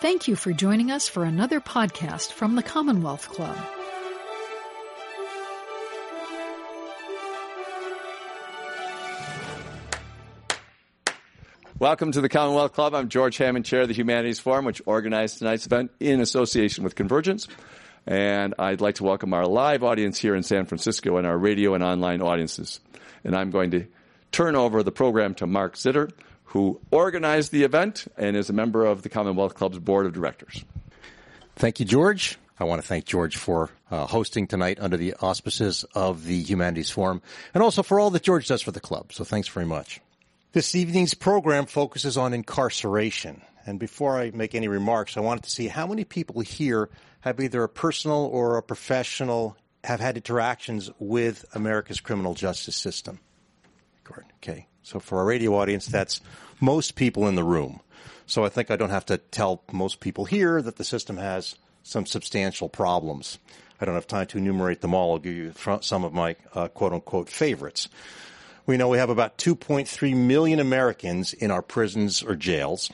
Thank you for joining us for another podcast from the Commonwealth Club. Welcome to the Commonwealth Club. I'm George Hammond, Chair of the Humanities Forum, which organized tonight's event in association with Convergence. And I'd like to welcome our live audience here in San Francisco and our radio and online audiences. And I'm going to turn over the program to Mark Zitter, who organized the event and is a member of the Commonwealth Club's board of directors. Thank you, George. I want to thank George for uh, hosting tonight under the auspices of the Humanities Forum and also for all that George does for the club. So thanks very much. This evening's program focuses on incarceration. And before I make any remarks, I wanted to see how many people here have either a personal or a professional have had interactions with America's criminal justice system. Okay. So for our radio audience, that's most people in the room. So I think I don't have to tell most people here that the system has some substantial problems. I don't have time to enumerate them all. I'll give you some of my uh, quote unquote favorites. We know we have about 2.3 million Americans in our prisons or jails.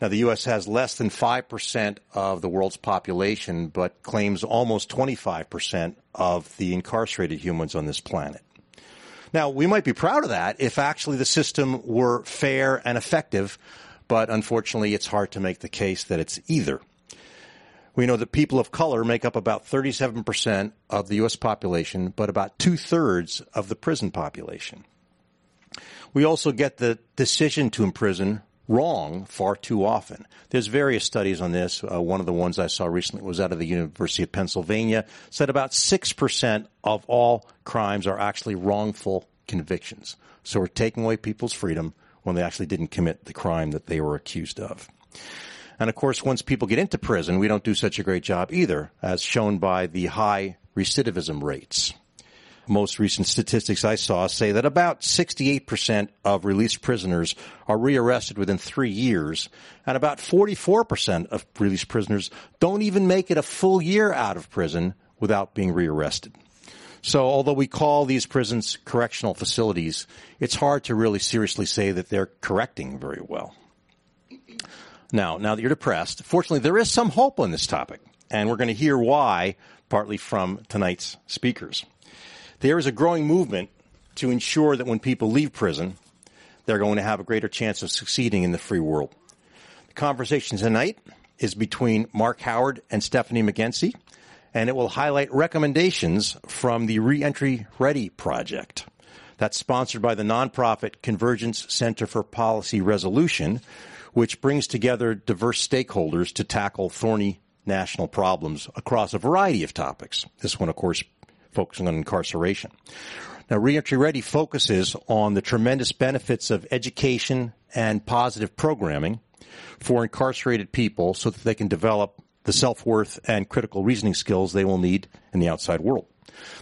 Now, the U.S. has less than 5% of the world's population, but claims almost 25% of the incarcerated humans on this planet. Now, we might be proud of that if actually the system were fair and effective, but unfortunately, it's hard to make the case that it's either. We know that people of color make up about 37% of the U.S. population, but about two thirds of the prison population. We also get the decision to imprison wrong far too often. There's various studies on this. Uh, one of the ones I saw recently was out of the University of Pennsylvania, said about 6% of all crimes are actually wrongful convictions. So we're taking away people's freedom when they actually didn't commit the crime that they were accused of. And of course, once people get into prison, we don't do such a great job either, as shown by the high recidivism rates. Most recent statistics I saw say that about 68% of released prisoners are rearrested within three years, and about 44% of released prisoners don't even make it a full year out of prison without being rearrested. So although we call these prisons correctional facilities, it's hard to really seriously say that they're correcting very well. Now, now that you're depressed, fortunately, there is some hope on this topic, and we're going to hear why, partly from tonight's speakers. There is a growing movement to ensure that when people leave prison, they're going to have a greater chance of succeeding in the free world. The conversation tonight is between Mark Howard and Stephanie McGencey, and it will highlight recommendations from the Reentry Ready project. That's sponsored by the nonprofit Convergence Center for Policy Resolution, which brings together diverse stakeholders to tackle thorny national problems across a variety of topics. This one, of course, focusing on incarceration. Now, Reentry Ready focuses on the tremendous benefits of education and positive programming for incarcerated people so that they can develop the self-worth and critical reasoning skills they will need in the outside world.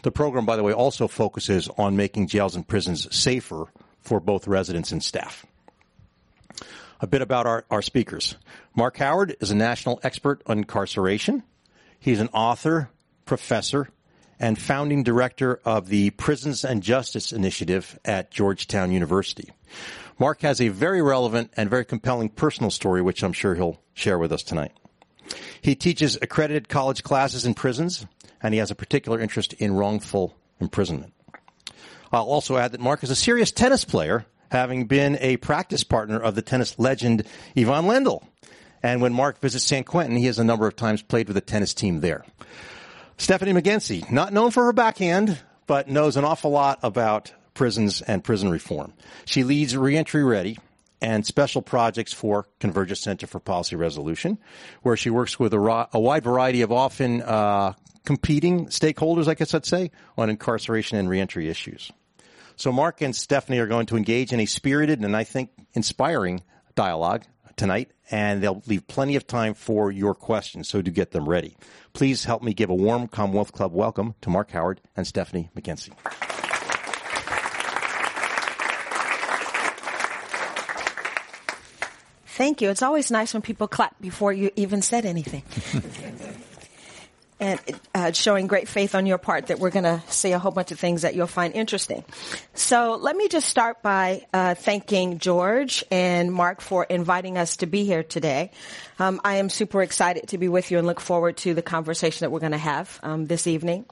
The program, by the way, also focuses on making jails and prisons safer for both residents and staff a bit about our, our speakers. Mark Howard is a national expert on incarceration. He's an author, professor, and founding director of the Prisons and Justice Initiative at Georgetown University. Mark has a very relevant and very compelling personal story, which I'm sure he'll share with us tonight. He teaches accredited college classes in prisons, and he has a particular interest in wrongful imprisonment. I'll also add that Mark is a serious tennis player having been a practice partner of the tennis legend Ivan Lendl. And when Mark visits San Quentin, he has a number of times played with the tennis team there. Stephanie McGencey, not known for her backhand, but knows an awful lot about prisons and prison reform. She leads Reentry Ready and special projects for Convergence Center for Policy Resolution, where she works with a, ro- a wide variety of often uh, competing stakeholders, I guess I'd say, on incarceration and reentry issues. So Mark and Stephanie are going to engage in a spirited and I think inspiring dialogue tonight, and they'll leave plenty of time for your questions, so do get them ready. Please help me give a warm Commonwealth Club welcome to Mark Howard and Stephanie McKenzie. Thank you. It's always nice when people clap before you even said anything. and uh, showing great faith on your part that we're going to say a whole bunch of things that you'll find interesting. So let me just start by uh, thanking George and Mark for inviting us to be here today. Um, I am super excited to be with you and look forward to the conversation that we're going to have um, this evening.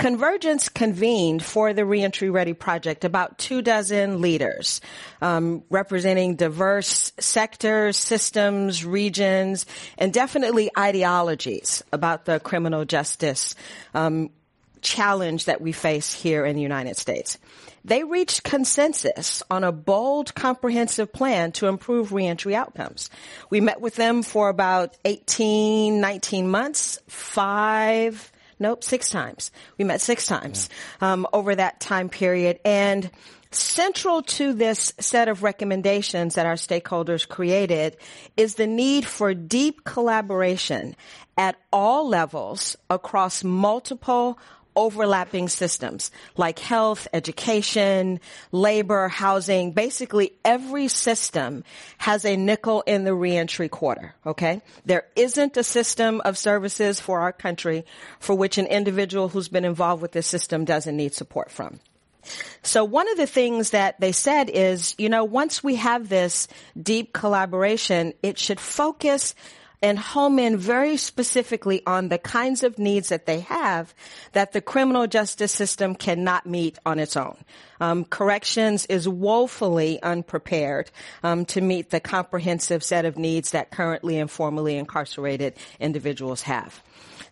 Convergence convened for the Reentry Ready project about two dozen leaders, um, representing diverse sectors, systems, regions, and definitely ideologies about the criminal justice um, challenge that we face here in the United States. They reached consensus on a bold, comprehensive plan to improve reentry outcomes. We met with them for about 18, 19 months, five Nope, six times. We met six times um, over that time period. And central to this set of recommendations that our stakeholders created is the need for deep collaboration at all levels across multiple overlapping systems like health, education, labor, housing. Basically, every system has a nickel in the reentry quarter. Okay. There isn't a system of services for our country for which an individual who's been involved with this system doesn't need support from. So one of the things that they said is, you know, once we have this deep collaboration, it should focus and home in very specifically on the kinds of needs that they have that the criminal justice system cannot meet on its own. Um, corrections is woefully unprepared um, to meet the comprehensive set of needs that currently and formerly incarcerated individuals have.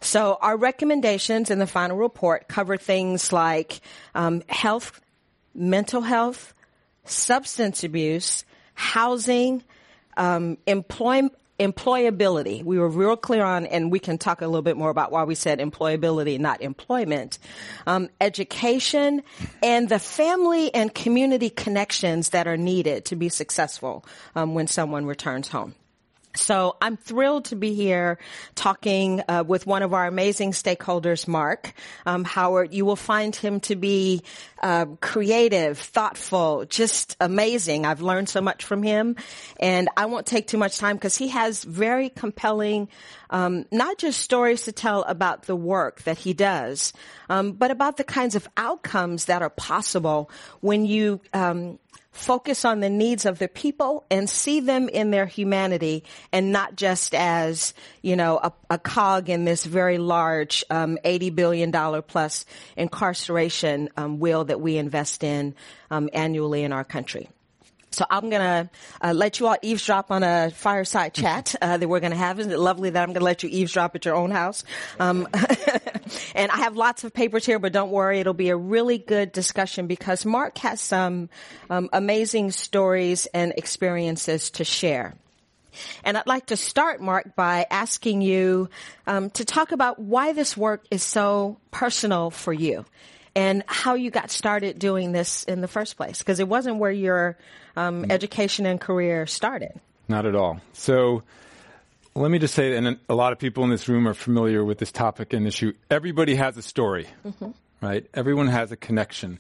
So our recommendations in the final report cover things like um, health, mental health, substance abuse, housing, um, employment employability. We were real clear on, and we can talk a little bit more about why we said employability, not employment, um, education, and the family and community connections that are needed to be successful um, when someone returns home. So I'm thrilled to be here talking uh, with one of our amazing stakeholders, Mark um, Howard. You will find him to be uh, creative, thoughtful, just amazing. I've learned so much from him, and I won't take too much time because he has very compelling, um, not just stories to tell about the work that he does, um, but about the kinds of outcomes that are possible when you um, focus on the needs of the people and see them in their humanity and not just as, you know, a, a cog in this very large um, $80 billion plus incarceration um, wheel that we invest in um, annually in our country. So I'm going to uh, let you all eavesdrop on a fireside chat uh, that we're going to have. Isn't it lovely that I'm going to let you eavesdrop at your own house? Um, and I have lots of papers here, but don't worry, it'll be a really good discussion because Mark has some um, amazing stories and experiences to share. And I'd like to start, Mark, by asking you um, to talk about why this work is so personal for you and how you got started doing this in the first place, because it wasn't where your um, education and career started. Not at all. So let me just say, and a lot of people in this room are familiar with this topic and issue. Everybody has a story, mm-hmm. right? Everyone has a connection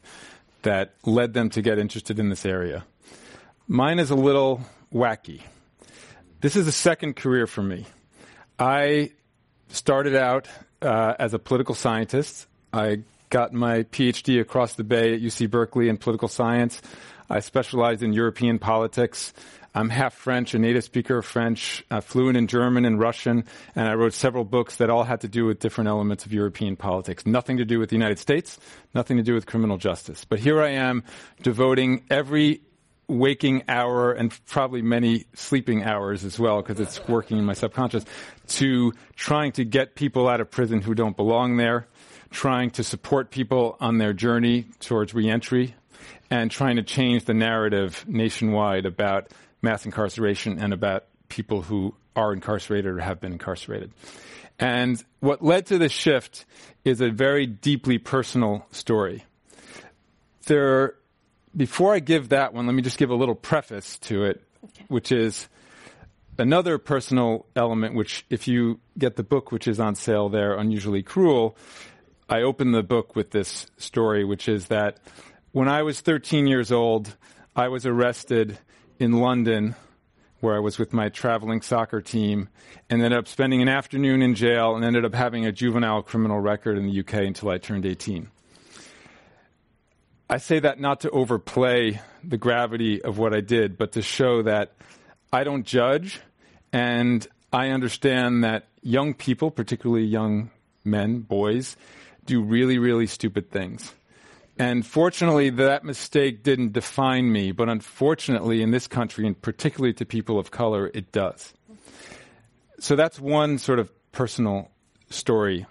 that led them to get interested in this area. Mine is a little wacky. This is a second career for me. I started out uh, as a political scientist. I got my PhD across the bay at UC Berkeley in political science. I specialized in European politics. I'm half French, a native speaker of French, uh, fluent in German and Russian, and I wrote several books that all had to do with different elements of European politics. Nothing to do with the United States, nothing to do with criminal justice. But here I am devoting every waking hour and probably many sleeping hours as well because it's working in my subconscious to trying to get people out of prison who don't belong there, trying to support people on their journey towards reentry, and trying to change the narrative nationwide about mass incarceration and about people who are incarcerated or have been incarcerated. And what led to this shift is a very deeply personal story. There, before I give that one, let me just give a little preface to it, okay. which is another personal element, which if you get the book, which is on sale there, Unusually Cruel, I open the book with this story, which is that when I was 13 years old, I was arrested in London where I was with my traveling soccer team, and ended up spending an afternoon in jail, and ended up having a juvenile criminal record in the UK until I turned 18. I say that not to overplay the gravity of what I did, but to show that I don't judge, and I understand that young people, particularly young men, boys, do really, really stupid things. And fortunately, that mistake didn't define me, but unfortunately, in this country, and particularly to people of color, it does. So that's one sort of personal story.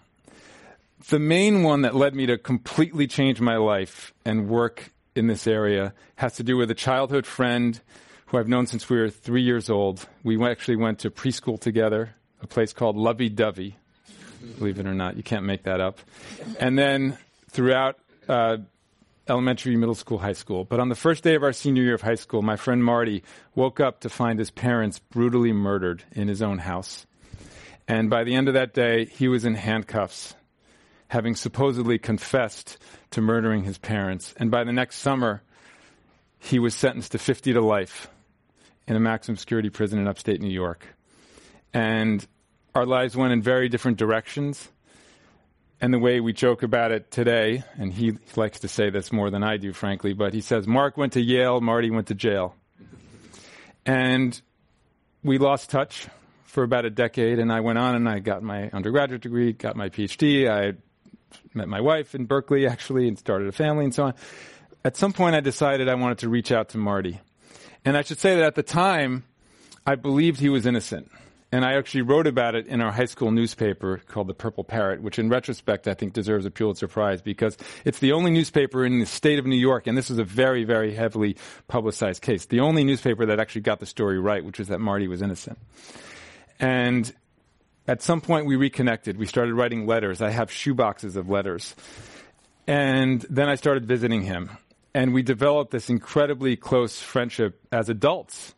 The main one that led me to completely change my life and work in this area has to do with a childhood friend who I've known since we were three years old. We actually went to preschool together, a place called Lovey Dovey. Believe it or not, you can't make that up. And then throughout uh, elementary, middle school, high school. But on the first day of our senior year of high school, my friend Marty woke up to find his parents brutally murdered in his own house. And by the end of that day, he was in handcuffs, having supposedly confessed to murdering his parents. And by the next summer, he was sentenced to 50 to life in a maximum security prison in upstate New York. And our lives went in very different directions and the way we joke about it today, and he likes to say this more than I do, frankly, but he says, Mark went to Yale, Marty went to jail. And we lost touch for about a decade, and I went on and I got my undergraduate degree, got my PhD. I met my wife in Berkeley, actually, and started a family and so on. At some point, I decided I wanted to reach out to Marty. And I should say that at the time, I believed he was innocent. And I actually wrote about it in our high school newspaper called the Purple Parrot, which in retrospect I think deserves a Pulitzer Prize because it's the only newspaper in the state of New York, and this is a very, very heavily publicized case. The only newspaper that actually got the story right, which was that Marty was innocent. And at some point we reconnected. We started writing letters. I have shoeboxes of letters. And then I started visiting him. And we developed this incredibly close friendship as adults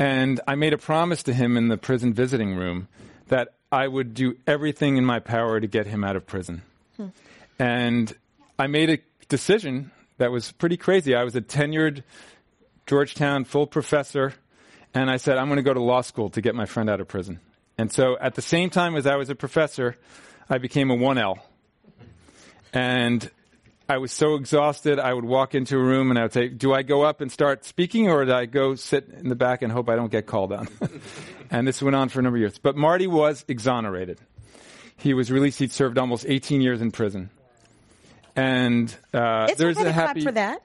and I made a promise to him in the prison visiting room that I would do everything in my power to get him out of prison. Hmm. And I made a decision that was pretty crazy. I was a tenured Georgetown full professor, and I said, I'm going to go to law school to get my friend out of prison. And so at the same time as I was a professor, I became a 1L. And I was so exhausted, I would walk into a room and I would say, Do I go up and start speaking or do I go sit in the back and hope I don't get called on? and this went on for a number of years. But Marty was exonerated. He was released. He'd served almost 18 years in prison. And uh, there's a happy. for that.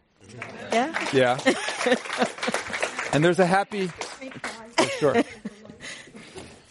Yeah. Yeah. and there's a happy. for sure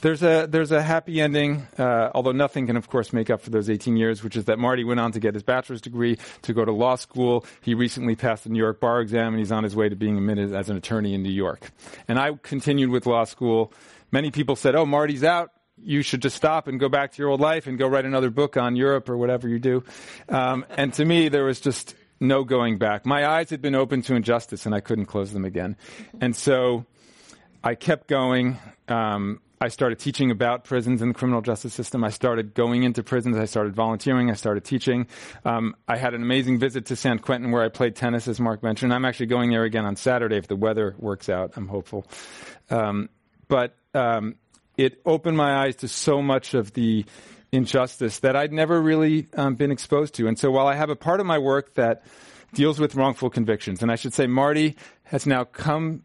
there's a there's a happy ending, uh, although nothing can, of course, make up for those 18 years, which is that Marty went on to get his bachelor's degree, to go to law school. He recently passed the New York bar exam, and he's on his way to being admitted as an attorney in New York. And I continued with law school. Many people said, "Oh, Marty's out." You should just stop and go back to your old life and go write another book on Europe or whatever you do. Um, and to me, there was just no going back. My eyes had been open to injustice, and I couldn't close them again. And so I kept going. Um, I started teaching about prisons and the criminal justice system. I started going into prisons. I started volunteering. I started teaching. Um, I had an amazing visit to San Quentin where I played tennis, as Mark mentioned. I'm actually going there again on Saturday if the weather works out. I'm hopeful. Um, but um, it opened my eyes to so much of the injustice that I'd never really um, been exposed to. And so while I have a part of my work that deals with wrongful convictions, and I should say Marty has now come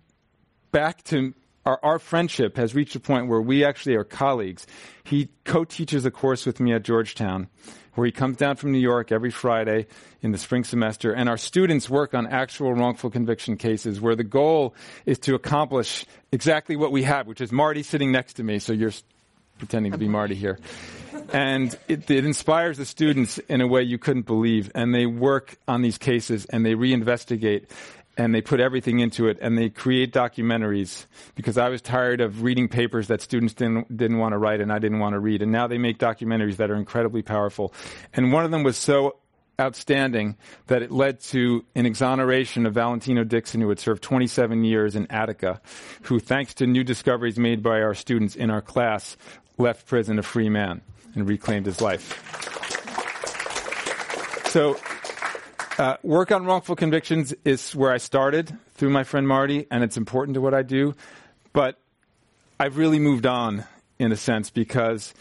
back to our, our friendship has reached a point where we actually are colleagues. He co-teaches a course with me at Georgetown where he comes down from New York every Friday in the spring semester, and our students work on actual wrongful conviction cases where the goal is to accomplish exactly what we have, which is Marty sitting next to me, so you're pretending to be Marty here. And it, it, inspires the students in a way you couldn't believe, and they work on these cases and they reinvestigate and they put everything into it and they create documentaries because I was tired of reading papers that students didn't didn't want to write and I didn't want to read and now they make documentaries that are incredibly powerful. And one of them was so outstanding that it led to an exoneration of Valentino Dixon who had served 27 years in Attica who thanks to new discoveries made by our students in our class left prison a free man and reclaimed his life. So uh, work on wrongful convictions is where I started through my friend Marty, and it's important to what I do. But I've really moved on in a sense because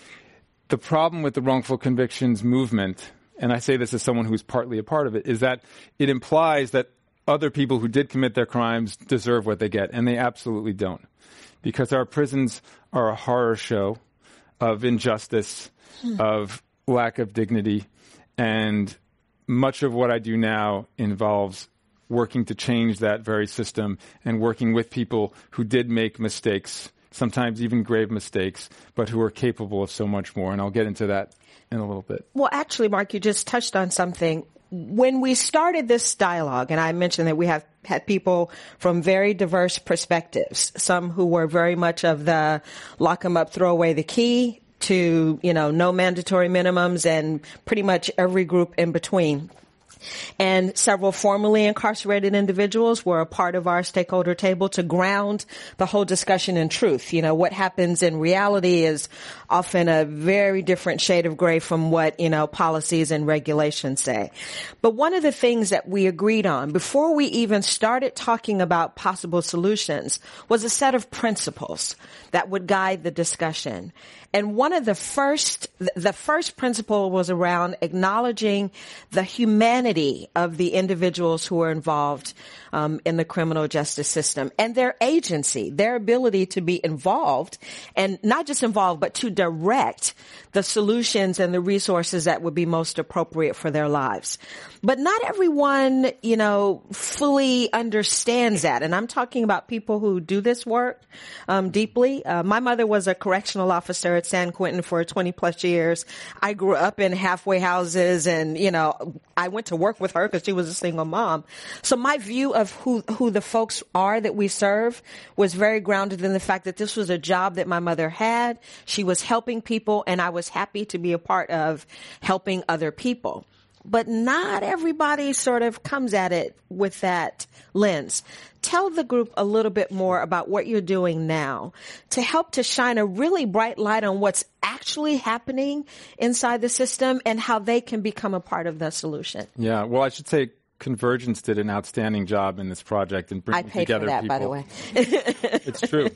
the problem with the wrongful convictions movement, and I say this as someone who's partly a part of it, is that it implies that other people who did commit their crimes deserve what they get, and they absolutely don't. Because our prisons are a horror show of injustice, of lack of dignity, and much of what I do now involves working to change that very system and working with people who did make mistakes, sometimes even grave mistakes, but who are capable of so much more. And I'll get into that in a little bit. Well, actually, Mark, you just touched on something. When we started this dialogue, and I mentioned that we have had people from very diverse perspectives, some who were very much of the lock them up, throw away the key to, you know, no mandatory minimums and pretty much every group in between. And several formerly incarcerated individuals were a part of our stakeholder table to ground the whole discussion in truth. You know, what happens in reality is often a very different shade of gray from what, you know, policies and regulations say. But one of the things that we agreed on before we even started talking about possible solutions was a set of principles that would guide the discussion. And one of the first, the first principle was around acknowledging the humanity of the individuals who are involved um, in the criminal justice system and their agency, their ability to be involved and not just involved, but to direct the solutions and the resources that would be most appropriate for their lives. But not everyone, you know, fully understands that. And I'm talking about people who do this work um, deeply. Uh, my mother was a correctional officer at San Quentin for 20 plus years. I grew up in halfway houses and, you know, I went to work with her because she was a single mom. So my view of who, who the folks are that we serve was very grounded in the fact that this was a job that my mother had. She was helping people and I was happy to be a part of helping other people but not everybody sort of comes at it with that lens. Tell the group a little bit more about what you're doing now to help to shine a really bright light on what's actually happening inside the system and how they can become a part of the solution. Yeah, well, I should say Convergence did an outstanding job in this project and bringing I paid together for that, people. by the way. it's true.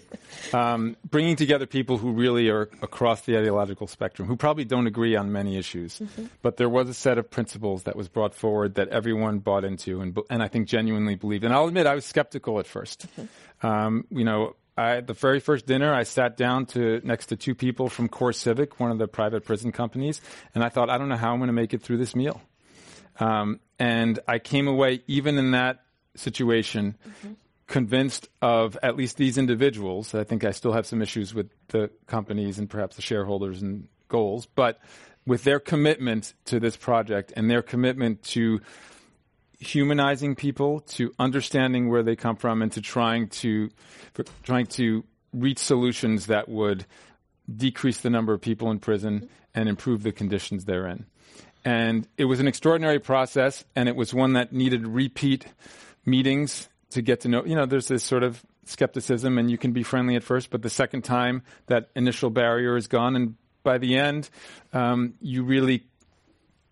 Um, bringing together people who really are across the ideological spectrum, who probably don't agree on many issues, Mm-hmm. but there was a set of principles that was brought forward that everyone bought into and, and I think genuinely believed. And I'll admit, I was skeptical at 1st Mm-hmm. Um, you know, I, the very first dinner, I sat down to next to two people from CoreCivic, one of the private prison companies, and I thought, I don't know how I'm going to make it through this meal. Um, and I came away, even in that situation, convinced of at least these individuals. I think I still have some issues with the companies and perhaps the shareholders and goals, but with their commitment to this project and their commitment to humanizing people, to understanding where they come from, and to trying to trying to reach solutions that would decrease the number of people in prison and improve the conditions they're in. And it was an extraordinary process, and it was one that needed repeat meetings to get to know. You know, there's this sort of skepticism, and you can be friendly at first, but the second time, that initial barrier is gone, and by the end, um, you really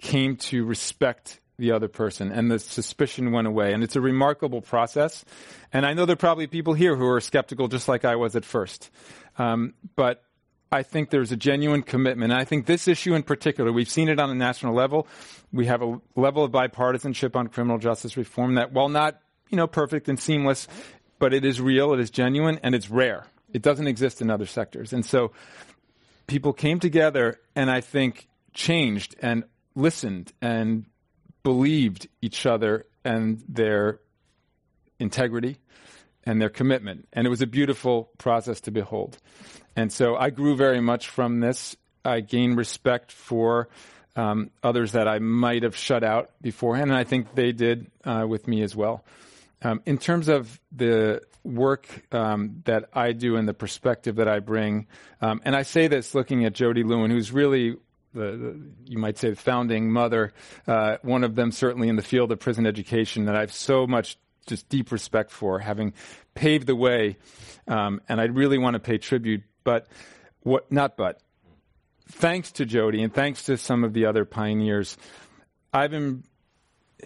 came to respect the other person, and the suspicion went away. And it's a remarkable process. And I know there are probably people here who are skeptical, just like I was at first. Um, but I think there's a genuine commitment. And I think this issue in particular, we've seen it on a national level. We have a level of bipartisanship on criminal justice reform that, while not, you know, perfect and seamless, but it is real, it is genuine, and it's rare. It doesn't exist in other sectors. And so people came together and I think changed and listened and believed each other and their integrity and their commitment. And it was a beautiful process to behold. And so I grew very much from this. I gained respect for um, others that I might have shut out beforehand, and I think they did uh, with me as well. Um, in terms of the work um, that I do and the perspective that I bring, um, and I say this looking at Jody Lewen, who's really the, the, you might say the founding mother, uh, one of them certainly in the field of prison education that I have so much just deep respect for, having paved the way, um, and I really want to pay tribute. But what not but thanks to Jody and thanks to some of the other pioneers, I've em-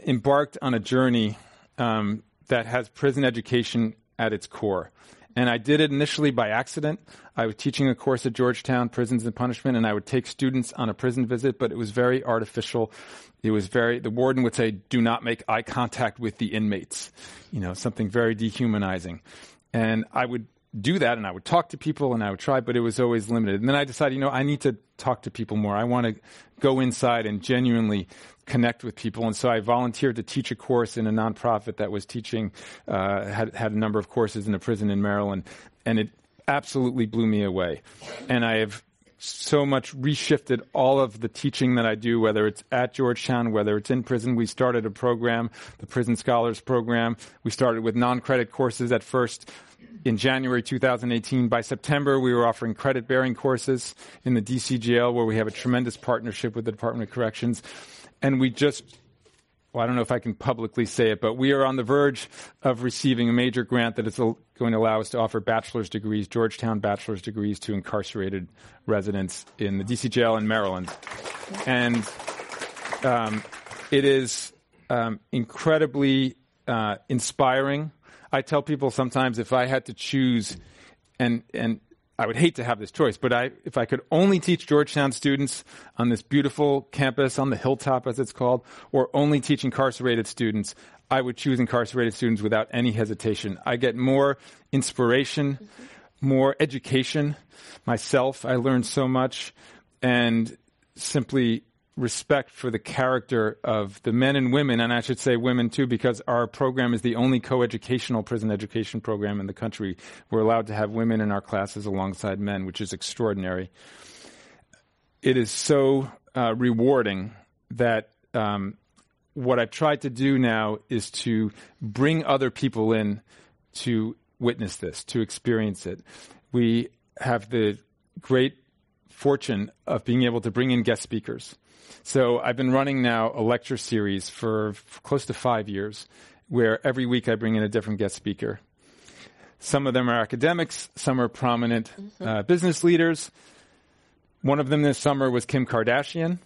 embarked on a journey um, that has prison education at its core. And I did it initially by accident. I was teaching a course at Georgetown, Prisons and Punishment, and I would take students on a prison visit, but it was very artificial. It was very, the warden would say, do not make eye contact with the inmates. You know, something very dehumanizing. And I would do that and I would talk to people and I would try, but it was always limited. And then I decided, you know, I need to talk to people more. I want to go inside and genuinely connect with people. And so I volunteered to teach a course in a nonprofit that was teaching, uh, had, had a number of courses in a prison in Maryland. And it absolutely blew me away. And I have so much reshifted all of the teaching that I do, whether it's at Georgetown, whether it's in prison. We started a program, the Prison Scholars Program. We started with non-credit courses at first in January 2018. By September, we were offering credit bearing courses in the DC jail where we have a tremendous partnership with the Department of Corrections. And we just, well, I don't know if I can publicly say it, but we are on the verge of receiving a major grant that is going to allow us to offer bachelor's degrees, Georgetown bachelor's degrees to incarcerated residents in the DC jail in Maryland. And um, it is um, incredibly uh, inspiring I tell people sometimes if I had to choose, and and I would hate to have this choice, but I, if I could only teach Georgetown students on this beautiful campus on the hilltop, as it's called, or only teach incarcerated students, I would choose incarcerated students without any hesitation. I get more inspiration, more education myself. I learn so much, and simply respect for the character of the men and women, and I should say women too, because our program is the only co-educational prison education program in the country. We're allowed to have women in our classes alongside men, which is extraordinary. It is so uh, rewarding that um, what I've tried to do now is to bring other people in to witness this, to experience it. We have the great fortune of being able to bring in guest speakers. So I've been running now a lecture series for, for close to five years where every week I bring in a different guest speaker. Some of them are academics, some are prominent mm-hmm. uh, business leaders. One of them this summer was Kim Kardashian,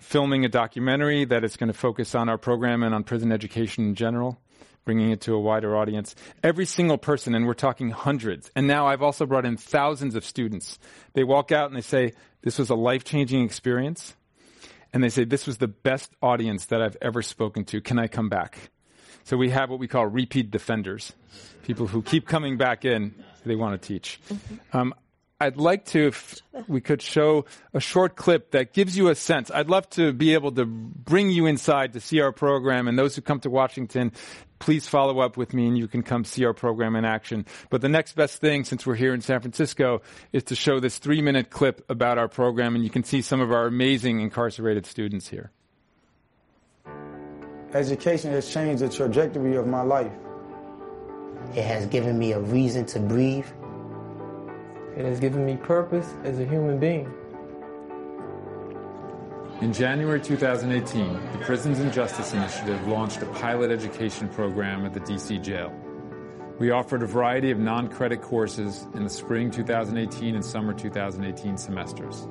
filming a documentary that is going to focus on our program and on prison education in general, bringing it to a wider audience. Every single person, and we're talking hundreds, and now I've also brought in thousands of students. They walk out and they say, This was a life changing experience and they say, This was the best audience that I've ever spoken to. Can I come back? So we have what we call repeat defenders, people who keep coming back in, they want to teach. Mm-hmm. Um, I'd like to, if we could show a short clip that gives you a sense. I'd love to be able to bring you inside to see our program, and those who come to Washington, please follow up with me and you can come see our program in action. But the next best thing, since we're here in San Francisco, is to show this three minute clip about our program, and you can see some of our amazing incarcerated students here. Education has changed the trajectory of my life. It has given me a reason to breathe it has given me purpose as a human being. In January 2018, the Prisons and Justice Initiative launched a pilot education program at the DC jail. We offered a variety of non credit courses in the spring 2018 and summer 2018 semesters.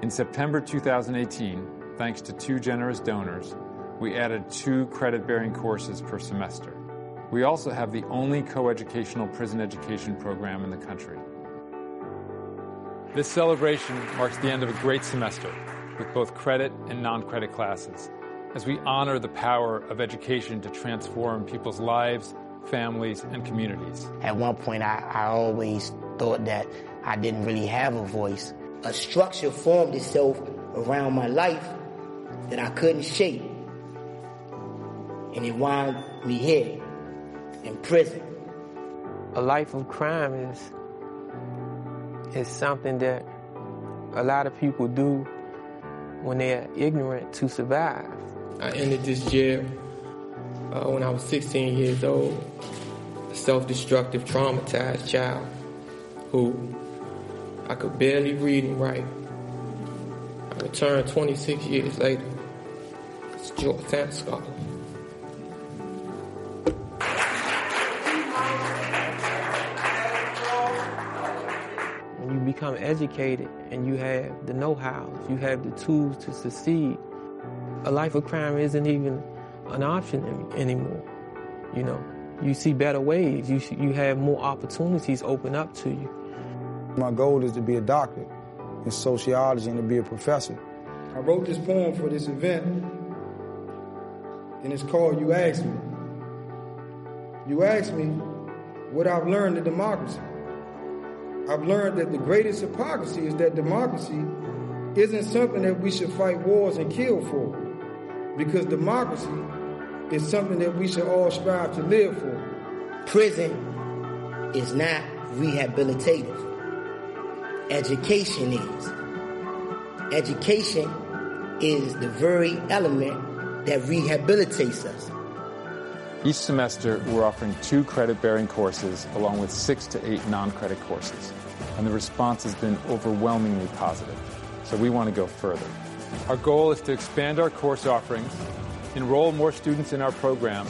In September 2018, thanks to two generous donors, we added two credit bearing courses per semester. We also have the only coeducational prison education program in the country. This celebration marks the end of a great semester with both credit and non credit classes as we honor the power of education to transform people's lives, families, and communities. At one point, I, I always thought that I didn't really have a voice. A structure formed itself around my life that I couldn't shake. And it wound me here in prison. A life of crime is is something that a lot of people do when they're ignorant to survive. I entered this jail uh, when I was 16 years old, a self-destructive, traumatized child who I could barely read and write. I returned 26 years later as a Georgetown scholar. Become educated and you have the know-how, you have the tools to succeed, a life of crime isn't even an option anymore. You know, you see better ways. You you have more opportunities open up to you. My goal is to be a doctor in sociology and to be a professor. I wrote this poem for this event, and it's called You Ask Me. You ask me what I've learned in democracy. I've learned that the greatest hypocrisy is that democracy isn't something that we should fight wars and kill for. Because democracy is something that we should all strive to live for. Prison is not rehabilitative. Education is. Education is the very element that rehabilitates us. Each semester, we're offering two credit bearing courses along with six to eight non credit courses. And the response has been overwhelmingly positive. So we want to go further. Our goal is to expand our course offerings, enroll more students in our program,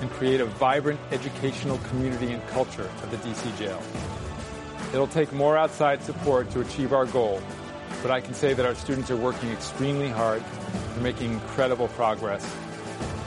and create a vibrant educational community and culture at the DC jail. It'll take more outside support to achieve our goal, but I can say that our students are working extremely hard, they're making incredible progress,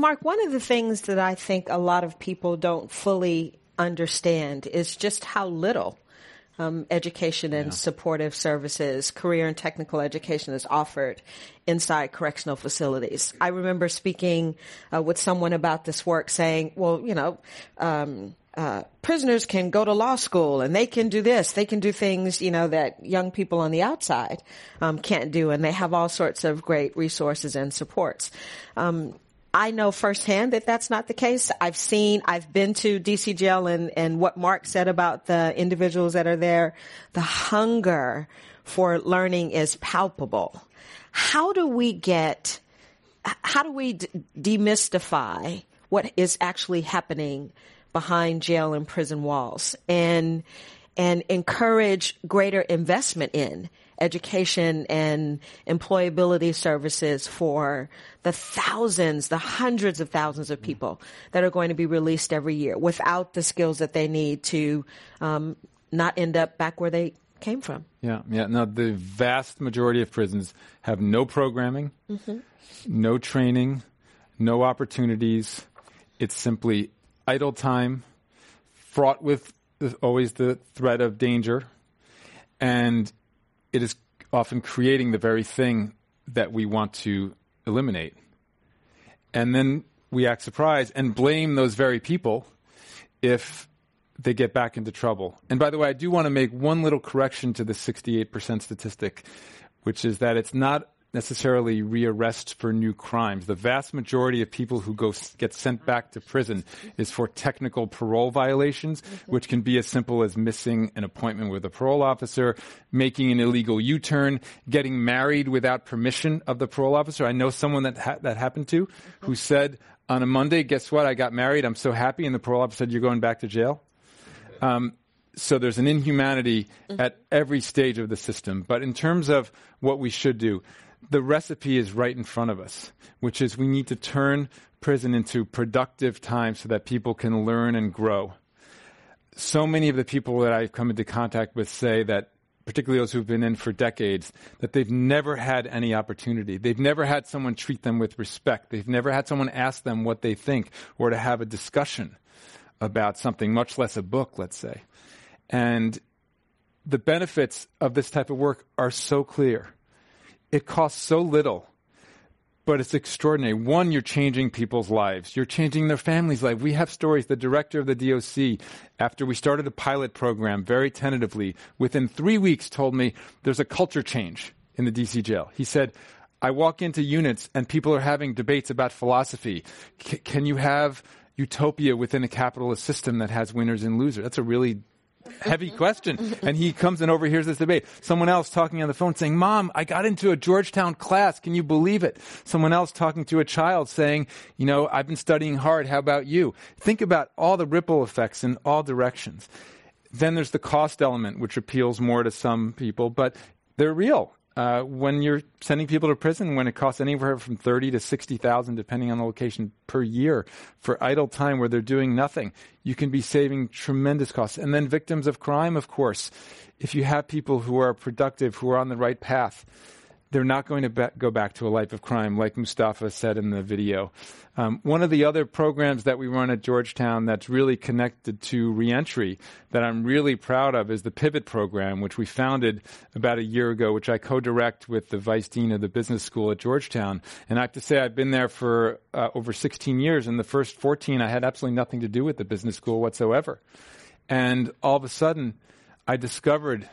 Mark, one of the things that I think a lot of people don't fully understand is just how little um, education and supportive services, career and technical education is offered inside correctional facilities. I remember speaking uh, with someone about this work saying, well, you know, um, uh, prisoners can go to law school and they can do this. They can do things, you know, that young people on the outside um, can't do, and they have all sorts of great resources and supports. Um, I know firsthand that that's not the case. I've seen, I've been to DC jail and, and what Mark said about the individuals that are there. The hunger for learning is palpable. How do we get, how do we d- demystify what is actually happening behind jail and prison walls and, and encourage greater investment in education and employability services for the thousands, the hundreds of thousands of people that are going to be released every year without the skills that they need to um, not end up back where they came from. Yeah, yeah. Now, the vast majority of prisons have no programming, no training, no opportunities. It's simply idle time, fraught with always the threat of danger, and it is often creating the very thing that we want to eliminate. And then we act surprised and blame those very people if they get back into trouble. And by the way, I do want to make one little correction to the 68% statistic, which is that it's not necessarily rearrest for new crimes. The vast majority of people who go get sent back to prison is for technical parole violations, mm-hmm. which can be as simple as missing an appointment with a parole officer, making an illegal U-turn, getting married without permission of the parole officer. I know someone that ha- that happened to mm-hmm. who said on a Monday, "Guess what? I got married. I'm so happy." And the parole officer said, "You're going back to jail." Um, so there's an inhumanity mm-hmm. at every stage of the system. But in terms of what we should do, the recipe is right in front of us, which is we need to turn prison into productive time so that people can learn and grow. So many of the people that I've come into contact with say that, particularly those who've been in for decades, that they've never had any opportunity. They've never had someone treat them with respect. They've never had someone ask them what they think or to have a discussion about something, much less a book, let's say. And the benefits of this type of work are so clear. It costs so little, but it's extraordinary. One, you're changing people's lives. You're changing their families' life. We have stories. The director of the DOC, after we started a pilot program very tentatively, within three weeks told me there's a culture change in the DC jail. He said, I walk into units and people are having debates about philosophy. C- can you have utopia within a capitalist system that has winners and losers? That's a really heavy question. And he comes and overhears this debate. Someone else talking on the phone saying, Mom, I got into a Georgetown class. Can you believe it? Someone else talking to a child saying, You know, I've been studying hard. How about you? Think about all the ripple effects in all directions. Then there's the cost element, which appeals more to some people, but they're real. Uh, when you're sending people to prison, when it costs anywhere from thirty to sixty thousand, depending on the location, per year for idle time where they're doing nothing, you can be saving tremendous costs. And then victims of crime, of course, if you have people who are productive, who are on the right path, they're not going to be- go back to a life of crime, like Mustafa said in the video. Um, one of the other programs that we run at Georgetown that's really connected to reentry that I'm really proud of is the Pivot program, which we founded about a year ago, which I co-direct with the vice dean of the business school at Georgetown. And I have to say, I've been there for uh, over 16 years. and the first 14, I had absolutely nothing to do with the business school whatsoever. And all of a sudden, I discovered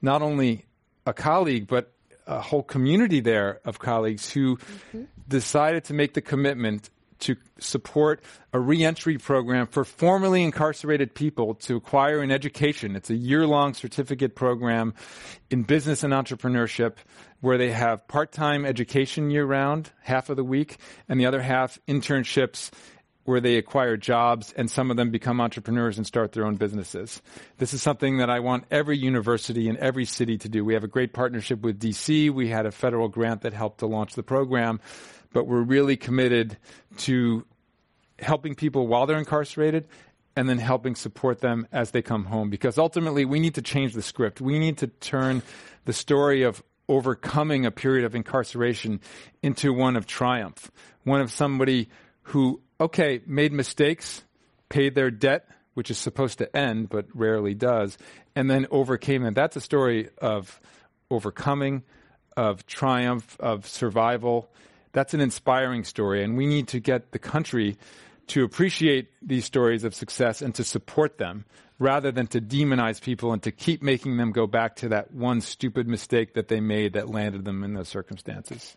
not only a colleague, but a whole community there of colleagues who mm-hmm. decided to make the commitment to support a reentry program for formerly incarcerated people to acquire an education. It's a year long certificate program in business and entrepreneurship where they have part time education year round, half of the week, and the other half internships where they acquire jobs and some of them become entrepreneurs and start their own businesses. This is something that I want every university and every city to do. We have a great partnership with DC. We had a federal grant that helped to launch the program, but we're really committed to helping people while they're incarcerated and then helping support them as they come home because ultimately we need to change the script. We need to turn the story of overcoming a period of incarceration into one of triumph, one of somebody who okay, made mistakes, paid their debt, which is supposed to end but rarely does, and then overcame it. That's a story of overcoming, of triumph, of survival. That's an inspiring story, and we need to get the country to appreciate these stories of success and to support them rather than to demonize people and to keep making them go back to that one stupid mistake that they made that landed them in those circumstances.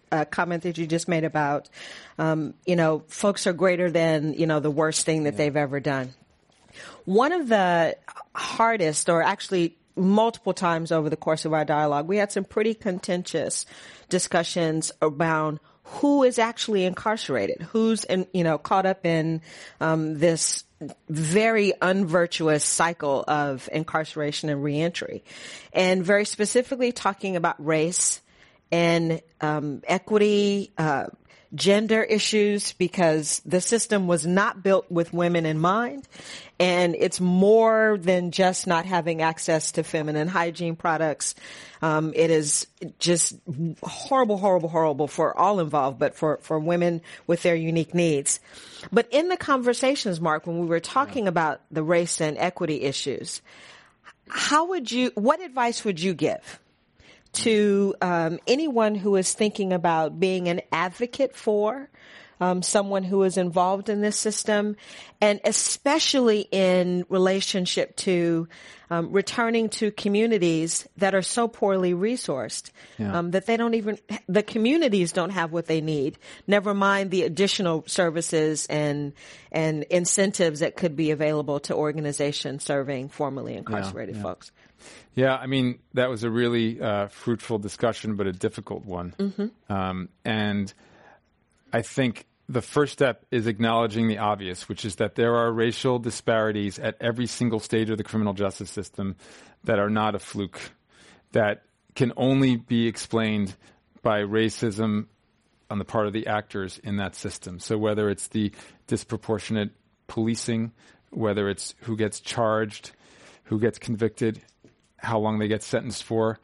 a comment that you just made about, um, you know, folks are greater than, you know, the worst thing that they've ever done. One of the hardest, or actually multiple times over the course of our dialogue, we had some pretty contentious discussions around who is actually incarcerated, who's in, you know caught up in um, this very unvirtuous cycle of incarceration and reentry, and very specifically talking about race and um, equity, uh, gender issues, because the system was not built with women in mind. And it's more than just not having access to feminine hygiene products. Um, it is just horrible, horrible, horrible for all involved, but for, for women with their unique needs. But in the conversations, Mark, when we were talking about the race and equity issues, how would you, what advice would you give? To um, anyone who is thinking about being an advocate for um, someone who is involved in this system, and especially in relationship to um, returning to communities that are so poorly resourced yeah. um, that they don't even the communities don't have what they need. Never mind the additional services and and incentives that could be available to organizations serving formerly incarcerated yeah, yeah. folks. Yeah, I mean that was a really uh, fruitful discussion, but a difficult one. Mm-hmm. Um, and I think the first step is acknowledging the obvious, which is that there are racial disparities at every single stage of the criminal justice system that are not a fluke, that can only be explained by racism on the part of the actors in that system. So whether it's the disproportionate policing, whether it's who gets charged, who gets convicted, how long they get sentenced for,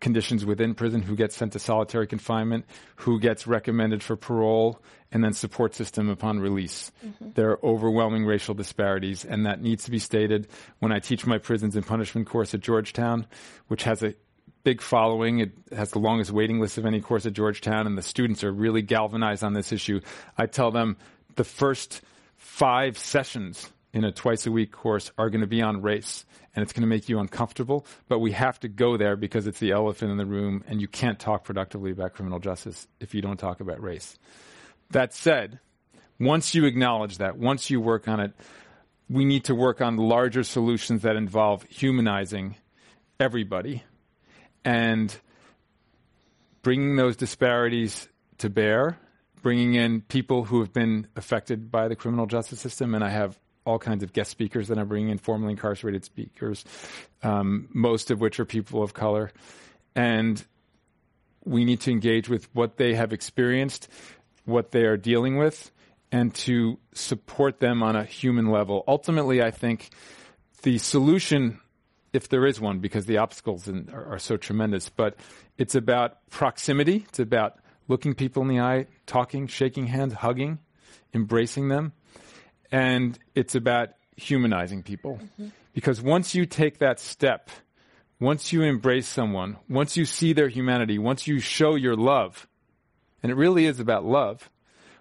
conditions within prison, who gets sent to solitary confinement, who gets recommended for parole, and then support system upon release. Mm-hmm. There are overwhelming racial disparities, and that needs to be stated. When I teach my prisons and punishment course at Georgetown, which has a big following. It has the longest waiting list of any course at Georgetown, and the students are really galvanized on this issue. I tell them the first five sessions in a twice a week course are going to be on race, and it's going to make you uncomfortable, but we have to go there because it's the elephant in the room, and you can't talk productively about criminal justice if you don't talk about race. That said, once you acknowledge that, once you work on it, we need to work on larger solutions that involve humanizing everybody and bringing those disparities to bear, bringing in people who have been affected by the criminal justice system. And I have all kinds of guest speakers that I'm bringing in, formerly incarcerated speakers, um, most of which are people of color. And we need to engage with what they have experienced, what they are dealing with, and to support them on a human level. Ultimately, I think the solution if there is one, because the obstacles in, are, are so tremendous. But it's about proximity. It's about looking people in the eye, talking, shaking hands, hugging, embracing them. And it's about humanizing people. Mm-hmm. Because once you take that step, once you embrace someone, once you see their humanity, once you show your love, and it really is about love,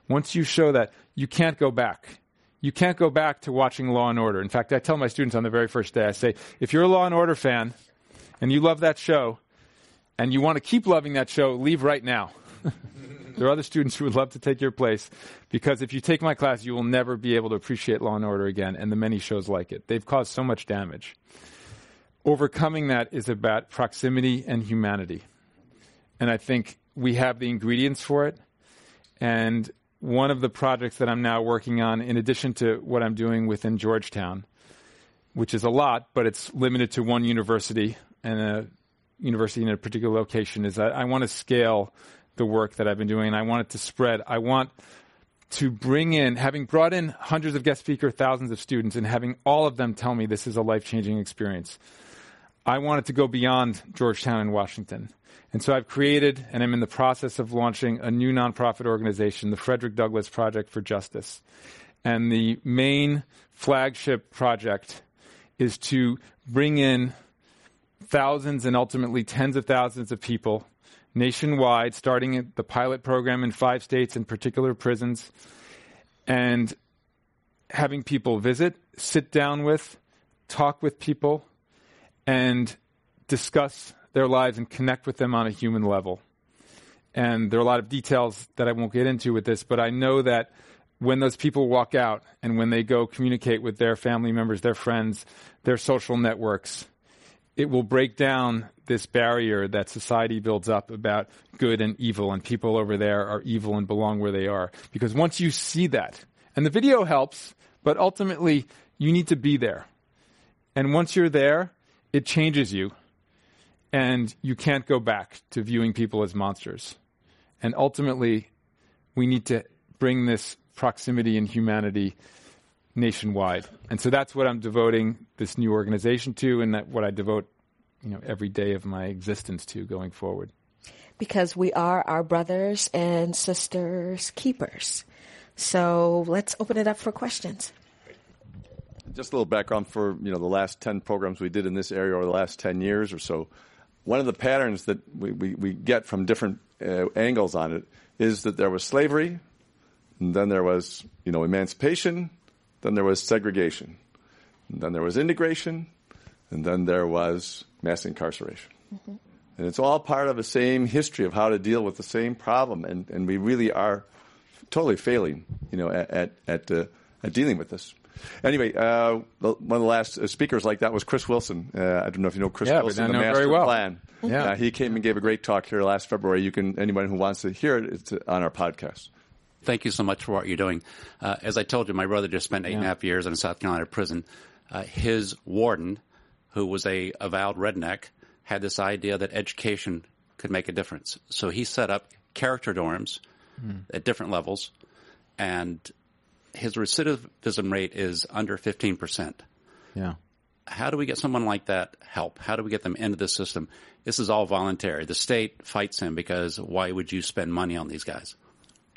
once you show that, you can't go back you can't go back to watching Law and Order. In fact, I tell my students on the very first day, I say, if you're a Law and Order fan and you love that show and you want to keep loving that show, leave right now. there are other students who would love to take your place because if you take my class, you will never be able to appreciate Law and Order again and the many shows like it. They've caused so much damage. Overcoming that is about proximity and humanity. And I think we have the ingredients for it. And one of the projects that I'm now working on, in addition to what I'm doing within Georgetown, which is a lot, but it's limited to one university and a university in a particular location, is that I want to scale the work that I've been doing and I want it to spread. I want to bring in, having brought in hundreds of guest speakers, thousands of students, and having all of them tell me this is a life changing experience. I want it to go beyond Georgetown and Washington. And so I've created and I'm in the process of launching a new nonprofit organization, the Frederick Douglass Project for Justice. And the main flagship project is to bring in thousands and ultimately tens of thousands of people nationwide, starting the pilot program in five states in particular prisons, and having people visit, sit down with, talk with people, and discuss their lives and connect with them on a human level. And there are a lot of details that I won't get into with this, but I know that when those people walk out and when they go communicate with their family members, their friends, their social networks, it will break down this barrier that society builds up about good and evil, and people over there are evil and belong where they are. Because once you see that, and the video helps, but ultimately you need to be there. And once you're there, it changes you and you can't go back to viewing people as monsters. And ultimately, we need to bring this proximity and humanity nationwide. And so that's what I'm devoting this new organization to, and that what I devote, you know, every day of my existence to going forward. Because we are our brothers and sisters keepers. So let's open it up for questions. Just a little background for you know the last ten programs we did in this area over the last ten years or so one of the patterns that we, we, we get from different uh, angles on it is that there was slavery, and then there was, you know, emancipation, then there was segregation, and then there was integration, and then there was mass incarceration. Mm-hmm. And it's all part of the same history of how to deal with the same problem, and, and we really are totally failing, you know, at, at, at, uh, at dealing with this. Anyway, uh, one of the last uh, speakers like that was Chris Wilson. Uh, I don't know if you know Chris yeah, Wilson, the Master well. Plan. Yeah. Uh, he came and gave a great talk here last February. You can anyone who wants to hear it, it's on our podcast. Thank you so much for what you're doing. Uh, as I told you, my brother just spent eight yeah. and a half years in a South Carolina prison. Uh, his warden, who was a avowed redneck, had this idea that education could make a difference. So he set up character dorms mm. at different levels, and his recidivism rate is under 15%. Yeah. how do we get someone like that help? How do we get them into the system? This is all voluntary. The state fights him because why would you spend money on these guys?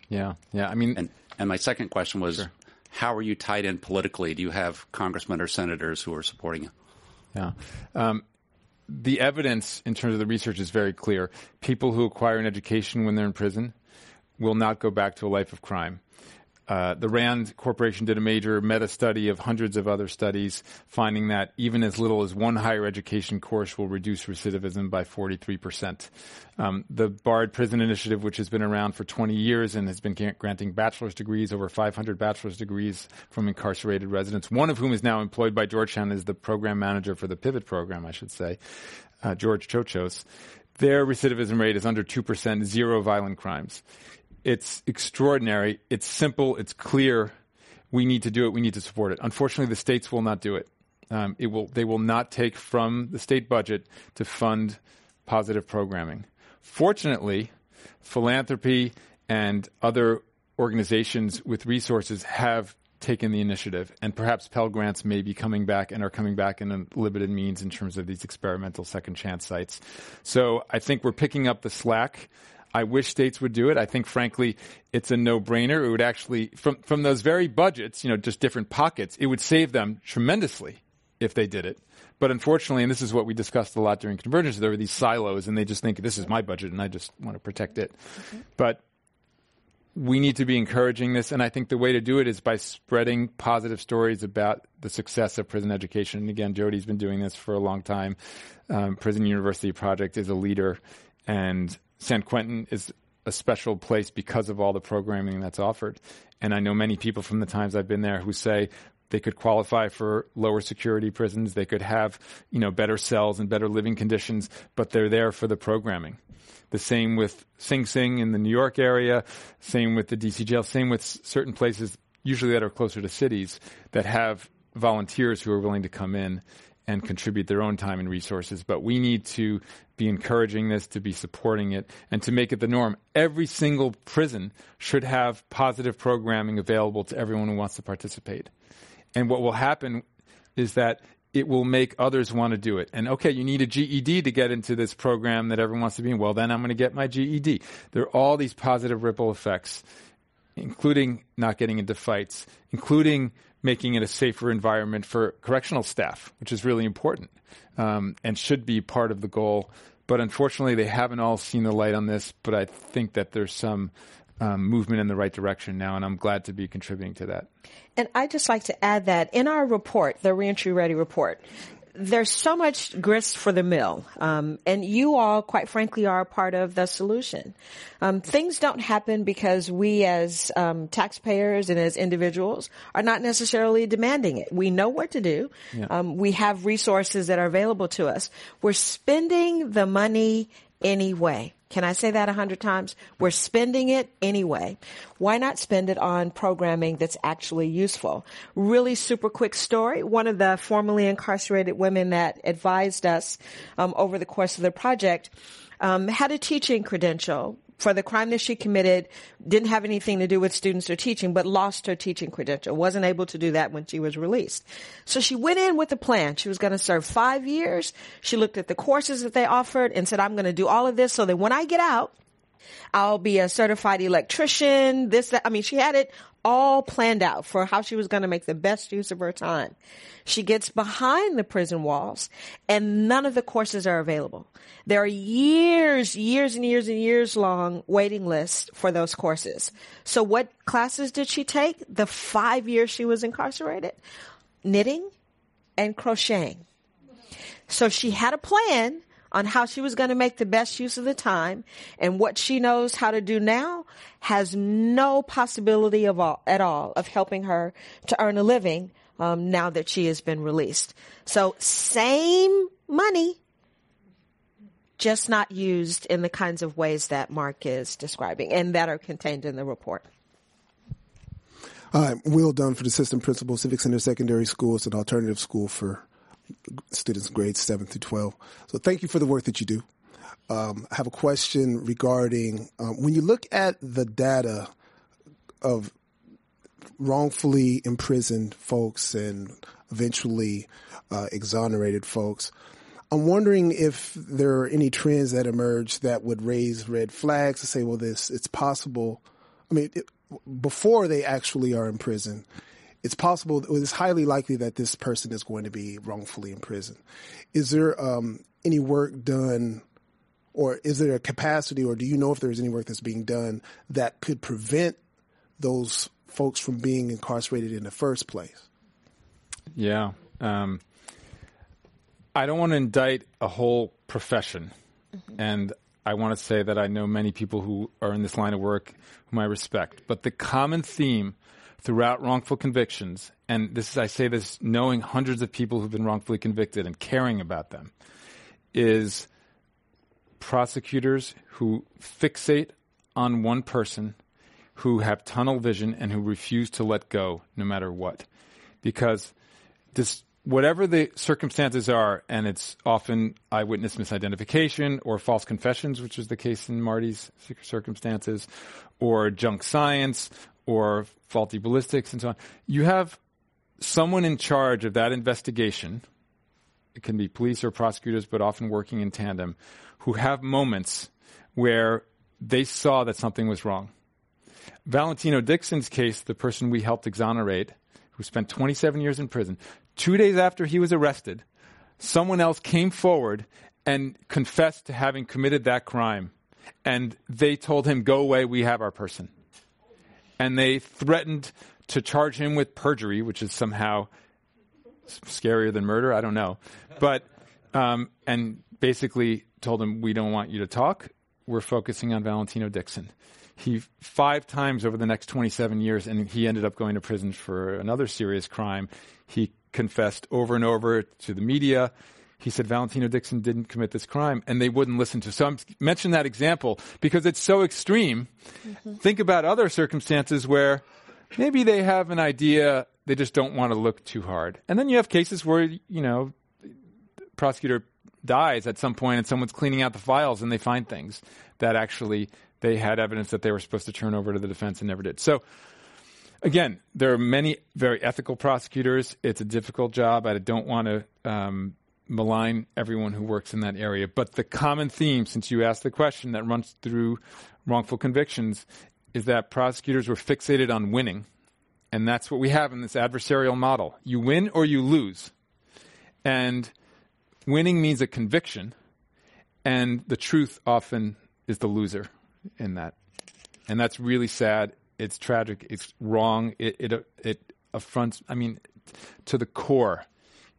Yeah, yeah. I mean, and and my second question was, sure. how are you tied in politically? Do you have congressmen or senators who are supporting you? Yeah. Um, the evidence in terms of the research is very clear. People who acquire an education when they're in prison will not go back to a life of crime. Uh, the Rand Corporation did a major meta study of hundreds of other studies, finding that even as little as one higher education course will reduce recidivism by 43%. Um, the Bard Prison Initiative, which has been around for 20 years and has been granting bachelor's degrees, over 500 bachelor's degrees from incarcerated residents, one of whom is now employed by Georgetown as the program manager for the Pivot program, I should say, uh, George Chochos. Their recidivism rate is under 2%, zero violent crimes. It's extraordinary. It's simple. It's clear. We need to do it. We need to support it. Unfortunately, the states will not do it. Um, it will. They will not take from the state budget to fund positive programming. Fortunately, philanthropy and other organizations with resources have taken the initiative, and perhaps Pell Grants may be coming back and are coming back in limited means in terms of these experimental second chance sites. So I think we're picking up the slack. I wish states would do it. I think, frankly, it's a no-brainer. It would actually, from from those very budgets, you know, just different pockets, it would save them tremendously if they did it. But unfortunately, and this is what we discussed a lot during convergence, there are these silos, and they just think this is my budget, and I just want to protect it. But we need to be encouraging this, and I think the way to do it is by spreading positive stories about the success of prison education. And again, Jody's been doing this for a long time. Um, prison University Project is a leader, and San Quentin is a special place because of all the programming that's offered. And I know many people from the times I've been there who say they could qualify for lower security prisons, they could have, you know, better cells and better living conditions, but they're there for the programming. The same with Sing Sing in the New York area, same with the DC jail, same with certain places usually that are closer to cities that have volunteers who are willing to come in and contribute their own time and resources. But we need to be encouraging this, to be supporting it, and to make it the norm. Every single prison should have positive programming available to everyone who wants to participate. And what will happen is that it will make others want to do it. And okay, you need a GED to get into this program that everyone wants to be in. Well, then I'm going to get my GED. There are all these positive ripple effects, including not getting into fights, including making it a safer environment for correctional staff, which is really important um, and should be part of the goal. But unfortunately, they haven't all seen the light on this. But I think that there's some um, movement in the right direction now, and I'm glad to be contributing to that. And I'd just like to add that in our report, the Reentry Ready report, there's so much grist for the mill, um, and you all, quite frankly, are part of the solution. Um, things don't happen because we, as um, taxpayers and as individuals, are not necessarily demanding it. We know what to do. Yeah. Um, we have resources that are available to us. We're spending the money anyway. Can I say that a hundred times? We're spending it anyway. Why not spend it on programming that's actually useful? Really super quick story. One of the formerly incarcerated women that advised us um, over the course of the project um, had a teaching credential for the crime that she committed didn't have anything to do with students or teaching, but lost her teaching credential. Wasn't able to do that when she was released. So she went in with a plan. She was going to serve five years. She looked at the courses that they offered and said, I'm going to do all of this so that when I get out, I'll be a certified electrician. This, that. I mean, she had it all planned out for how she was going to make the best use of her time. She gets behind the prison walls and none of the courses are available. There are years, years and years and years long waiting lists for those courses. So what classes did she take? The five years she was incarcerated? Knitting and crocheting. So she had a plan on how she was going to make the best use of the time and what she knows how to do now has no possibility of all, at all of helping her to earn a living um, now that she has been released. So same money, just not used in the kinds of ways that Mark is describing and that are contained in the report. All right, Will Dunn for the Assistant Principal, Civic Center Secondary School. It's an alternative school for students grades 7 through 12. So thank you for the work that you do. Um, I have a question regarding um, when you look at the data of wrongfully imprisoned folks and eventually uh, exonerated folks. I'm wondering if there are any trends that emerge that would raise red flags to say, well, this it's possible. I mean, it, before they actually are in prison, it's possible. It's highly likely that this person is going to be wrongfully imprisoned. Is there um, any work done, or is there a capacity, or do you know if there's any work that's being done that could prevent those folks from being incarcerated in the first place? Yeah. Um, I don't want to indict a whole profession. Mm-hmm. And I want to say that I know many people who are in this line of work whom I respect. But the common theme throughout wrongful convictions, and this is, I say this knowing hundreds of people who've been wrongfully convicted and caring about them, is prosecutors who fixate on one person, who have tunnel vision, and who refuse to let go no matter what. Because this whatever the circumstances are, and it's often eyewitness misidentification or false confessions, which is the case in Marty's circumstances, or junk science or faulty ballistics and so on. You have someone in charge of that investigation. It can be police or prosecutors, but often working in tandem, who have moments where they saw that something was wrong. Valentino Dixon's case, the person we helped exonerate, who spent 27 years in prison, Two days after he was arrested, someone else came forward and confessed to having committed that crime. And they told him, Go away, we have our person. And they threatened to charge him with perjury, which is somehow scarier than murder. I don't know. But, um, and basically told him, We don't want you to talk. We're focusing on Valentino Dixon. He five times over the next 27 years, and he ended up going to prison for another serious crime. He confessed over and over to the media. He said Valentino Dixon didn't commit this crime, and they wouldn't listen to. So I'm mention that example because it's so extreme. Mm-hmm. Think about other circumstances where maybe they have an idea, they just don't want to look too hard, and then you have cases where you know, the prosecutor dies at some point, and someone's cleaning out the files, and they find things that actually they had evidence that they were supposed to turn over to the defense and never did. So again, there are many very ethical prosecutors. It's a difficult job. I don't want to um, malign everyone who works in that area. But the common theme, since you asked the question, that runs through wrongful convictions is that prosecutors were fixated on winning. And that's what we have in this adversarial model. You win or you lose. And winning means a conviction. And the truth often is the loser in that. And that's really sad it's tragic. It's wrong. It it it affronts. I mean, to the core,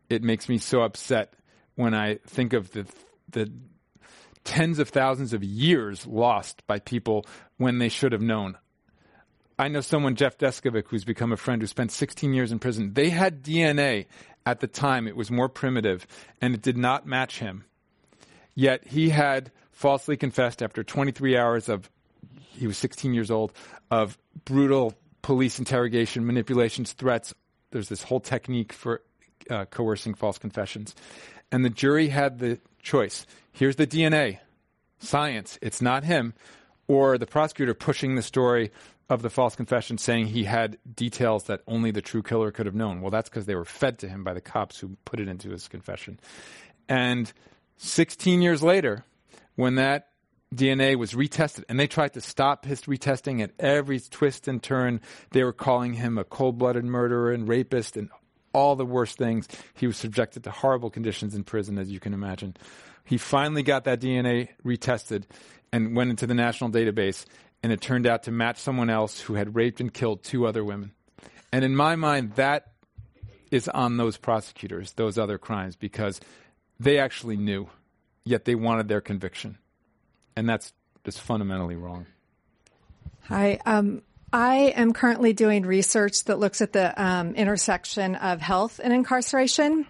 it makes me so upset when I think of the the tens of thousands of years lost by people when they should have known. I know someone, Jeff Deskovic, who's become a friend who spent 16 years in prison. They had DNA at the time. It was more primitive, and it did not match him. Yet he had falsely confessed after 23 hours of, he was 16 years old, of brutal police interrogation, manipulations, threats. There's this whole technique for uh, coercing false confessions. And the jury had the choice here's the DNA, science, it's not him, or the prosecutor pushing the story of the false confession saying he had details that only the true killer could have known. Well, that's because they were fed to him by the cops who put it into his confession. And 16 years later, when that DNA was retested, and they tried to stop his retesting at every twist and turn. They were calling him a cold blooded murderer and rapist and all the worst things. He was subjected to horrible conditions in prison, as you can imagine. He finally got that DNA retested and went into the national database, and it turned out to match someone else who had raped and killed two other women. And in my mind, that is on those prosecutors, those other crimes, because they actually knew, yet they wanted their conviction and that's just fundamentally wrong. Hi. Um, I am currently doing research that looks at the um, intersection of health and incarceration.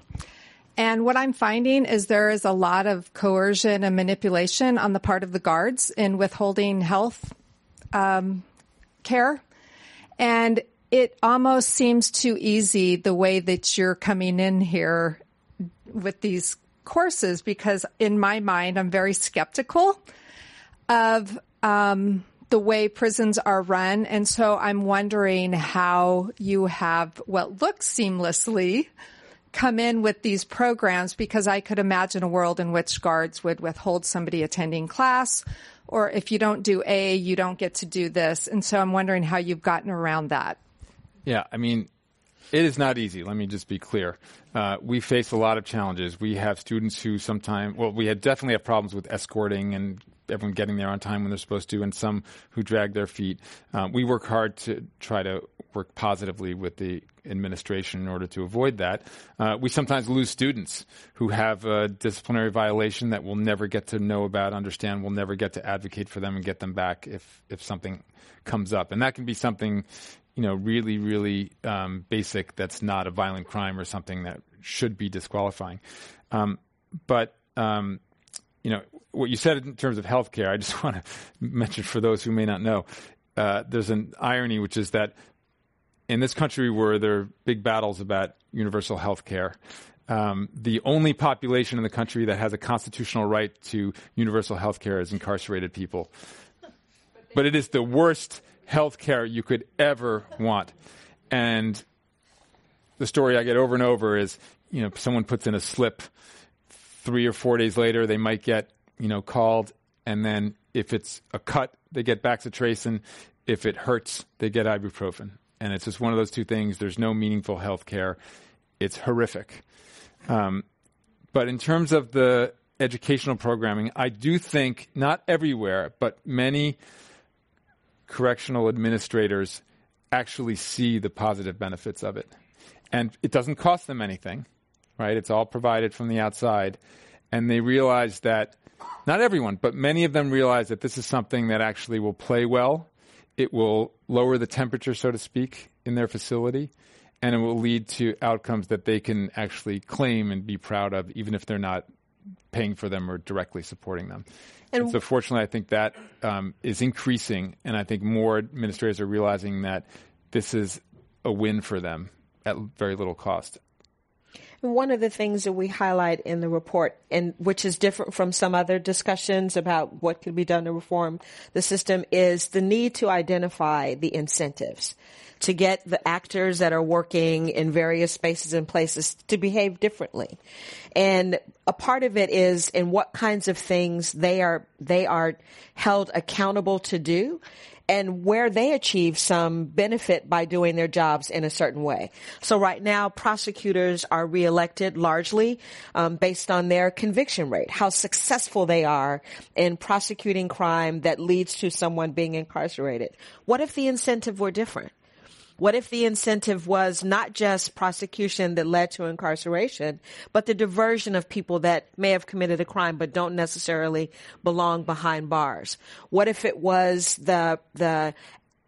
And what I'm finding is there is a lot of coercion and manipulation on the part of the guards in withholding health um, care. And it almost seems too easy the way that you're coming in here with these courses because in my mind, I'm very skeptical of um, the way prisons are run. And so I'm wondering how you have what looks seamlessly come in with these programs because I could imagine a world in which guards would withhold somebody attending class or if you don't do A, you don't get to do this. And so I'm wondering how you've gotten around that. Yeah, I mean, it is not easy. Let me just be clear. Uh, we face a lot of challenges. We have students who sometimes, well, we had definitely have problems with escorting and everyone getting there on time when they're supposed to, and some who drag their feet. Um, we work hard to try to work positively with the administration in order to avoid that. Uh, we sometimes lose students who have a disciplinary violation that we'll never get to know about, understand. We'll never get to advocate for them and get them back if if something comes up, and that can be something. You know, really, really um, basic. That's not a violent crime or something that should be disqualifying. Um, but um, you know, what you said in terms of healthcare, I just want to mention for those who may not know, uh, there's an irony, which is that in this country where there are big battles about universal health care, um, the only population in the country that has a constitutional right to universal health care is incarcerated people. But it is the worst health care you could ever want. And the story I get over and over is, you know, someone puts in a slip three or four days later, they might get, you know, called. And then if it's a cut, they get bacitracin. If it hurts, they get ibuprofen and it's just one of those two things. There's no meaningful health care. It's horrific. Um, but in terms of the educational programming, I do think not everywhere, but many correctional administrators actually see the positive benefits of it. And it doesn't cost them anything, right? It's all provided from the outside. And they realize that, not everyone, but many of them realize that this is something that actually will play well it will lower the temperature, so to speak, in their facility, and it will lead to outcomes that they can actually claim and be proud of, even if they're not paying for them or directly supporting them. And, and so, fortunately, I think that um, is increasing, and I think more administrators are realizing that this is a win for them at very little cost. One of the things that we highlight in the report, and which is different from some other discussions about what could be done to reform the system, is the need to identify the incentives to get the actors that are working in various spaces and places to behave differently. And a part of it is in what kinds of things they are, they are held accountable to do and where they achieve some benefit by doing their jobs in a certain way. So right now, prosecutors are reelected largely um, based on their conviction rate, how successful they are in prosecuting crime that leads to someone being incarcerated. What if the incentive were different? What if the incentive was not just prosecution that led to incarceration, but the diversion of people that may have committed a crime but don't necessarily belong behind bars? What if it was the, the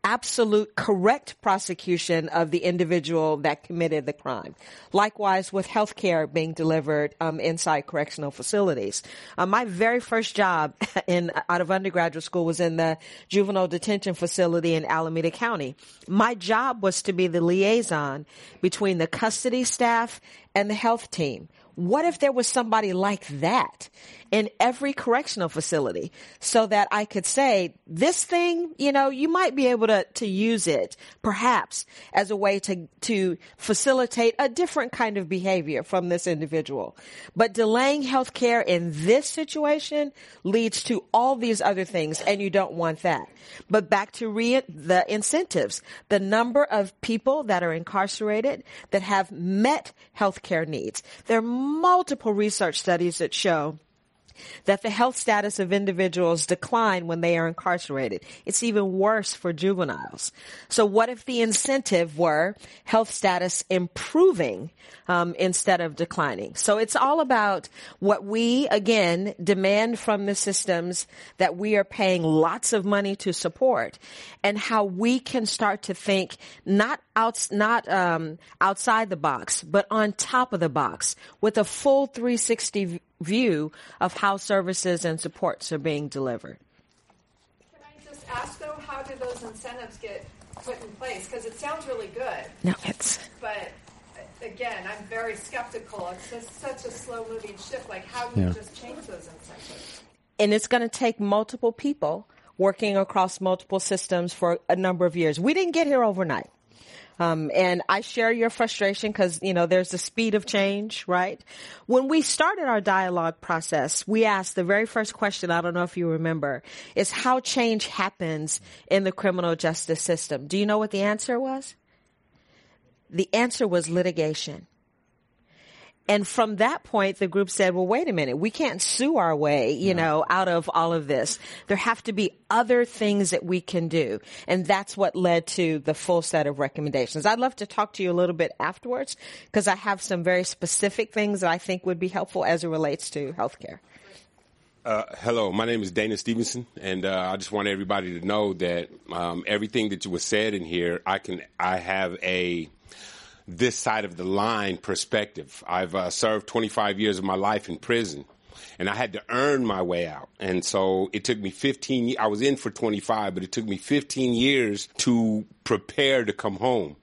absolute correct prosecution of the individual that committed the crime. Likewise, with health care being delivered um, inside correctional facilities. Uh, my very first job in out of undergraduate school was in the juvenile detention facility in Alameda County. My job was to be the liaison between the custody staff and the health team. What if there was somebody like that in every correctional facility so that I could say, this thing, you know, you might be able to, to use it perhaps as a way to, to facilitate a different kind of behavior from this individual. But delaying health care in this situation leads to all these other things and you don't want that. But back to re- the incentives, the number of people that are incarcerated that have met health care needs. There are multiple research studies that show that the health status of individuals decline when they are incarcerated. It's even worse for juveniles. So what if the incentive were health status improving um, instead of declining? So it's all about what we again demand from the systems that we are paying lots of money to support, and how we can start to think not out, not um, outside the box, but on top of the box with a full 360 view of how services and supports are being delivered. Can I just ask though, how do those incentives get put in place? Because it sounds really good. No, it's. But again, I'm very skeptical. It's just such a slow moving shift. Like, how do you just change those incentives? And it's going to take multiple people working across multiple systems for a number of years. We didn't get here overnight. Um, and I share your frustration because, you know, there's the speed of change, right? When we started our dialogue process, we asked the very first question, I don't know if you remember, is how change happens in the criminal justice system. Do you know what the answer was? The answer was litigation. And from that point, the group said, well, wait a minute. We can't sue our way, you know, out of all of this. There have to be other things that we can do. And that's what led to the full set of recommendations. I'd love to talk to you a little bit afterwards because I have some very specific things that I think would be helpful as it relates to healthcare. Uh, hello, my name is Dana Stevenson, and uh, I just want everybody to know that um, everything that you was said in here, I can, I have a this side of the line perspective. I've uh, served 25 years of my life in prison and I had to earn my way out. And so it took me 15 I was in for 25, but it took me 15 years to prepare to come home.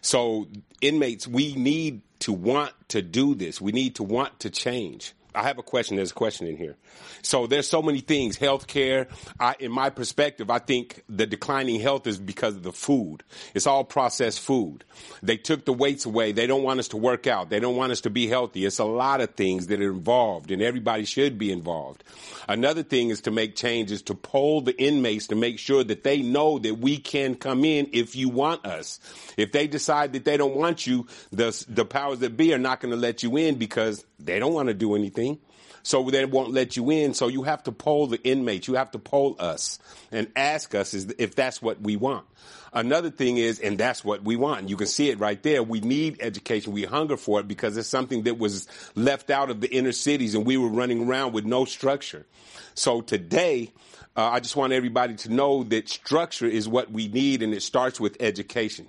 So inmates, we need to want to do this. We need to want to change. I have a question. There's a question in here. So there's so many things. Healthcare. I, in my perspective, I think the declining health is because of the food. It's all processed food. They took the weights away. They don't want us to work out. They don't want us to be healthy. It's a lot of things that are involved, and everybody should be involved. Another thing is to make changes to poll the inmates to make sure that they know that we can come in if you want us. If they decide that they don't want you, the the powers that be are not going to let you in because they don't want to do anything. So they won't let you in. So you have to poll the inmates. You have to poll us and ask us if that's what we want. Another thing is, and that's what we want. You can see it right there. We need education. We hunger for it because it's something that was left out of the inner cities and we were running around with no structure. So today, uh, I just want everybody to know that structure is what we need and it starts with education.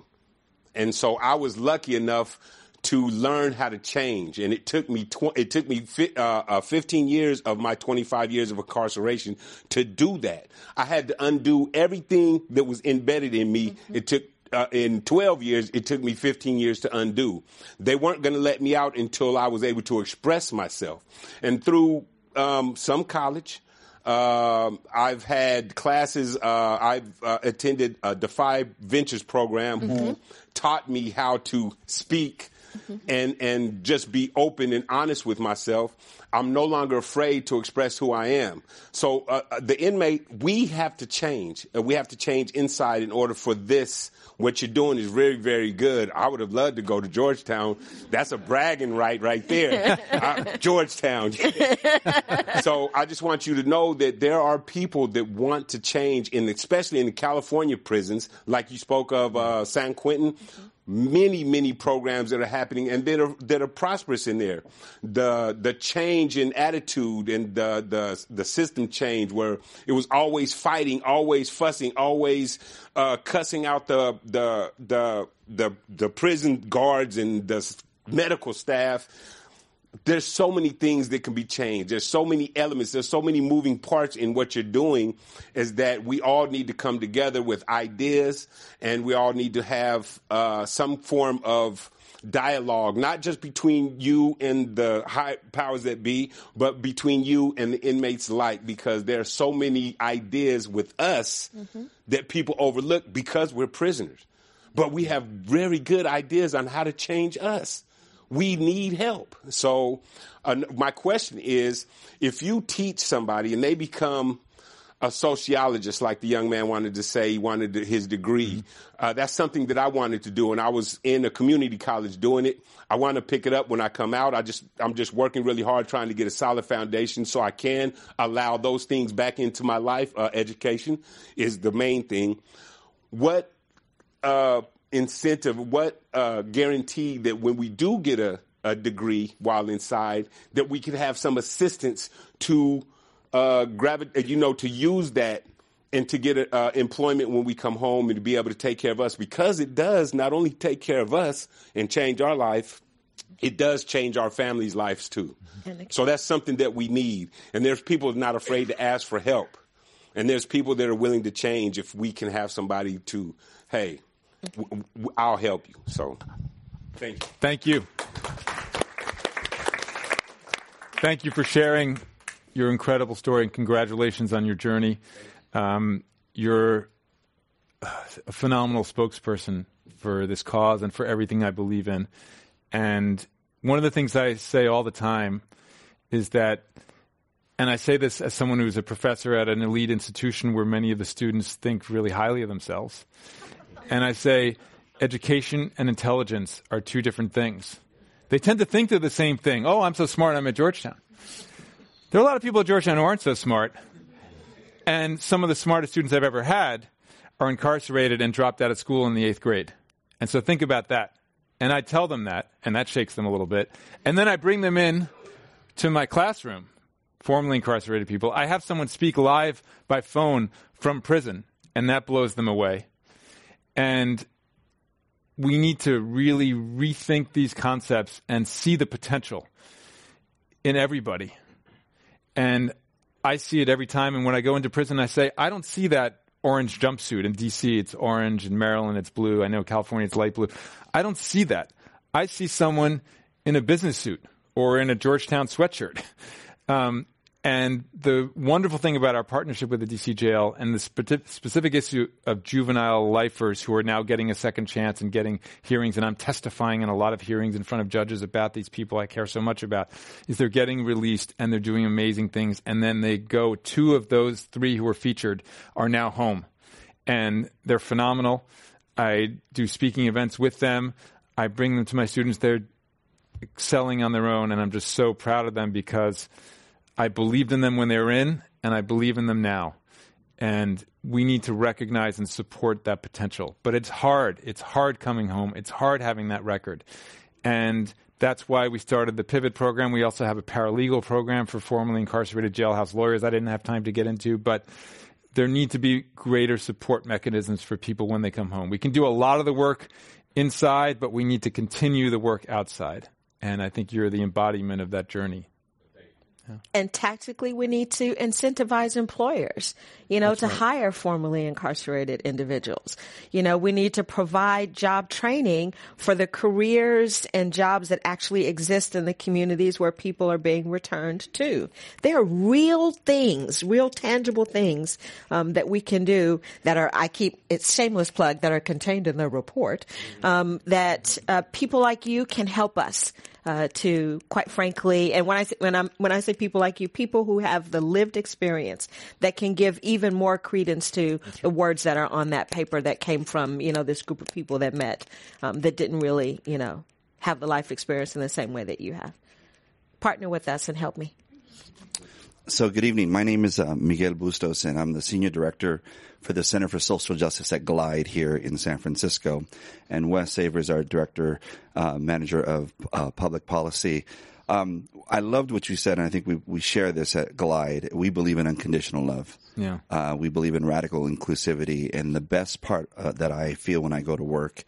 And so I was lucky enough to learn how to change. And it took me tw- it took me fi- uh, uh, 15 years of my 25 years of incarceration to do that. I had to undo everything that was embedded in me. Mm-hmm. It took uh, in 12 years, it took me 15 years to undo. They weren't going to let me out until I was able to express myself. And through um, some college, um, I've had classes. Uh, I've uh, attended a Defy Ventures program mm-hmm. who taught me how to speak. And and just be open and honest with myself. I'm no longer afraid to express who I am. So uh, uh, the inmate, we have to change. Uh, we have to change inside in order for this. What you're doing is very, very good. I would have loved to go to Georgetown. That's a bragging right right there. uh, Georgetown. so I just want you to know that there are people that want to change, in especially in the California prisons, like you spoke of uh, San Quentin. Mm-hmm many many programs that are happening and that are that are prosperous in there. The the change in attitude and the the the system change where it was always fighting always fussing always uh, cussing out the the the the the prison guards and the medical staff there's so many things that can be changed. There's so many elements. There's so many moving parts in what you're doing is that we all need to come together with ideas and we all need to have uh, some form of dialogue, not just between you and the high powers that be, but between you and the inmates alike, because there are so many ideas with us mm-hmm. that people overlook because we're prisoners. But we have very good ideas on how to change us we need help. So, uh, my question is if you teach somebody and they become a sociologist, like the young man wanted to say, he wanted his degree. Mm-hmm. Uh, that's something that I wanted to do, and I was in a community college doing it. I want to pick it up when I come out. I just, I'm just working really hard trying to get a solid foundation so I can allow those things back into my life. Uh, education is the main thing. What uh, incentive, what uh, guarantee that when we do get a, a, degree while inside, that we can have some assistance to uh, gravi- you know, to use that and to get uh, employment when we come home and to be able to take care of us because it does not only take care of us and change our life, it does change our families' lives too. So that's something that we need. And there's people not afraid to ask for help. And there's people that are willing to change if we can have somebody to, hey, I'll help you. So, thank you. Thank you. Thank you for sharing your incredible story and congratulations on your journey. Um, you're a phenomenal spokesperson for this cause and for everything I believe in. And one of the things I say all the time is that, and I say this as someone who's a professor at an elite institution where many of the students think really highly of themselves. And I say, education and intelligence are two different things. They tend to think they're the same thing. Oh, I'm so smart, I'm at Georgetown. There are a lot of people at Georgetown who aren't so smart. And some of the smartest students I've ever had are incarcerated and dropped out of school in the eighth grade. And so think about that. And I tell them that, and that shakes them a little bit. And then I bring them in to my classroom, formerly incarcerated people. I have someone speak live by phone from prison, and that blows them away. And we need to really rethink these concepts and see the potential in everybody. And I see it every time. And when I go into prison, I say, I don't see that orange jumpsuit. In DC, it's orange. In Maryland, it's blue. I know California, it's light blue. I don't see that. I see someone in a business suit or in a Georgetown sweatshirt. Um, and the wonderful thing about our partnership with the DC jail and the spe- specific issue of juvenile lifers who are now getting a second chance and getting hearings, and I'm testifying in a lot of hearings in front of judges about these people I care so much about, is they're getting released and they're doing amazing things. And then they go, two of those three who were featured are now home. And they're phenomenal. I do speaking events with them. I bring them to my students. They're excelling on their own, and I'm just so proud of them because I believed in them when they were in, and I believe in them now. And we need to recognize and support that potential. But it's hard. It's hard coming home. It's hard having that record. And that's why we started the Pivot program. We also have a paralegal program for formerly incarcerated jailhouse lawyers I didn't have time to get into, but there need to be greater support mechanisms for people when they come home. We can do a lot of the work inside, but we need to continue the work outside. And I think you're the embodiment of that journey. And tactically, we need to incentivize employers, you know, That's to right. hire formerly incarcerated individuals. You know, we need to provide job training for the careers and jobs that actually exist in the communities where people are being returned to. There are real things, real tangible things um, that we can do that are, I keep, it's shameless plug, that are contained in the report, um, that uh, people like you can help us uh, to, quite frankly, and when I say, when I'm when I say people like you, people who have the lived experience that can give even more credence to the words that are on that paper that came from you know this group of people that met um, that didn't really you know have the life experience in the same way that you have. Partner with us and help me. So, good evening. My name is uh, Miguel Bustos, and I'm the Senior Director for the Center for Social Justice at GLIDE here in San Francisco. And Wes Saver is our Director, uh, Manager of uh, Public Policy. Um, I loved what you said, and I think we, we share this at GLIDE. We believe in unconditional love. Yeah. Uh, we believe in radical inclusivity. And the best part uh, that I feel when I go to work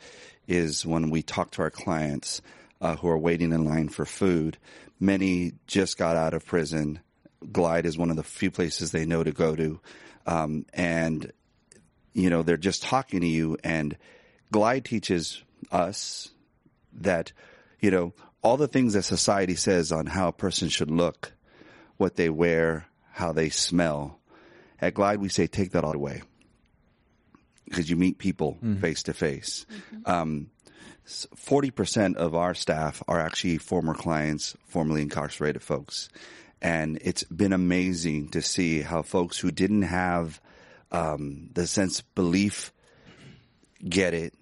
is when we talk to our clients uh, who are waiting in line for food. Many just got out of prison Glide is one of the few places they know to go to. Um, and, you know, they're just talking to you and Glide teaches us that, you know, all the things that society says on how a person should look, what they wear, how they smell. At Glide, we say take that all away because you meet people face to face. 40% of our staff are actually former clients, formerly incarcerated folks. And it's been amazing to see how folks who didn't have um, the sense of belief get it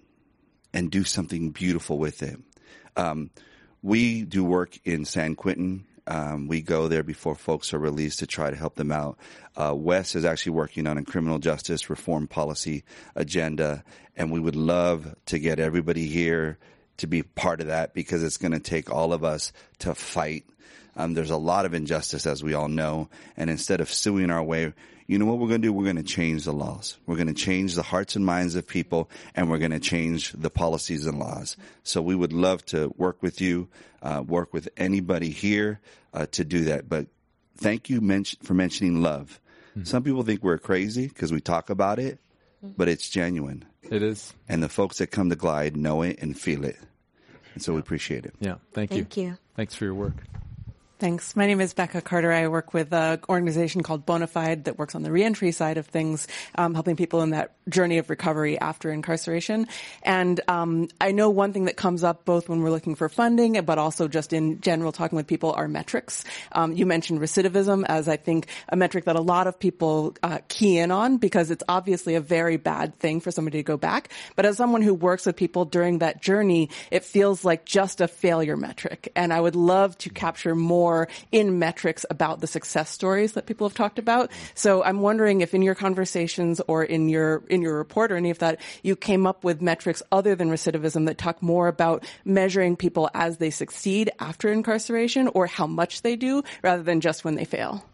and do something beautiful with it. Um, we do work in San Quentin. Um, we go there before folks are released to try to help them out. Uh, Wes is actually working on a criminal justice reform policy agenda, and we would love to get everybody here to be part of that because it's going to take all of us to fight um, there's a lot of injustice, as we all know. And instead of suing our way, you know what we're going to do? We're going to change the laws. We're going to change the hearts and minds of people, and we're going to change the policies and laws. So we would love to work with you, uh, work with anybody here uh, to do that. But thank you men- for mentioning love. Mm-hmm. Some people think we're crazy because we talk about it, but it's genuine. It is. And the folks that come to Glide know it and feel it. And so we appreciate it. Yeah. Thank you. Thank you. Thanks for your work. Thanks. My name is Becca Carter. I work with an organization called Bonafide that works on the reentry side of things, um, helping people in that journey of recovery after incarceration. And um, I know one thing that comes up both when we're looking for funding, but also just in general talking with people are metrics. Um, you mentioned recidivism as I think a metric that a lot of people uh, key in on because it's obviously a very bad thing for somebody to go back. But as someone who works with people during that journey, it feels like just a failure metric. And I would love to capture more more in metrics about the success stories that people have talked about. So I'm wondering if in your conversations or in your in your report or any of that, you came up with metrics other than recidivism that talk more about measuring people as they succeed after incarceration or how much they do rather than just when they fail.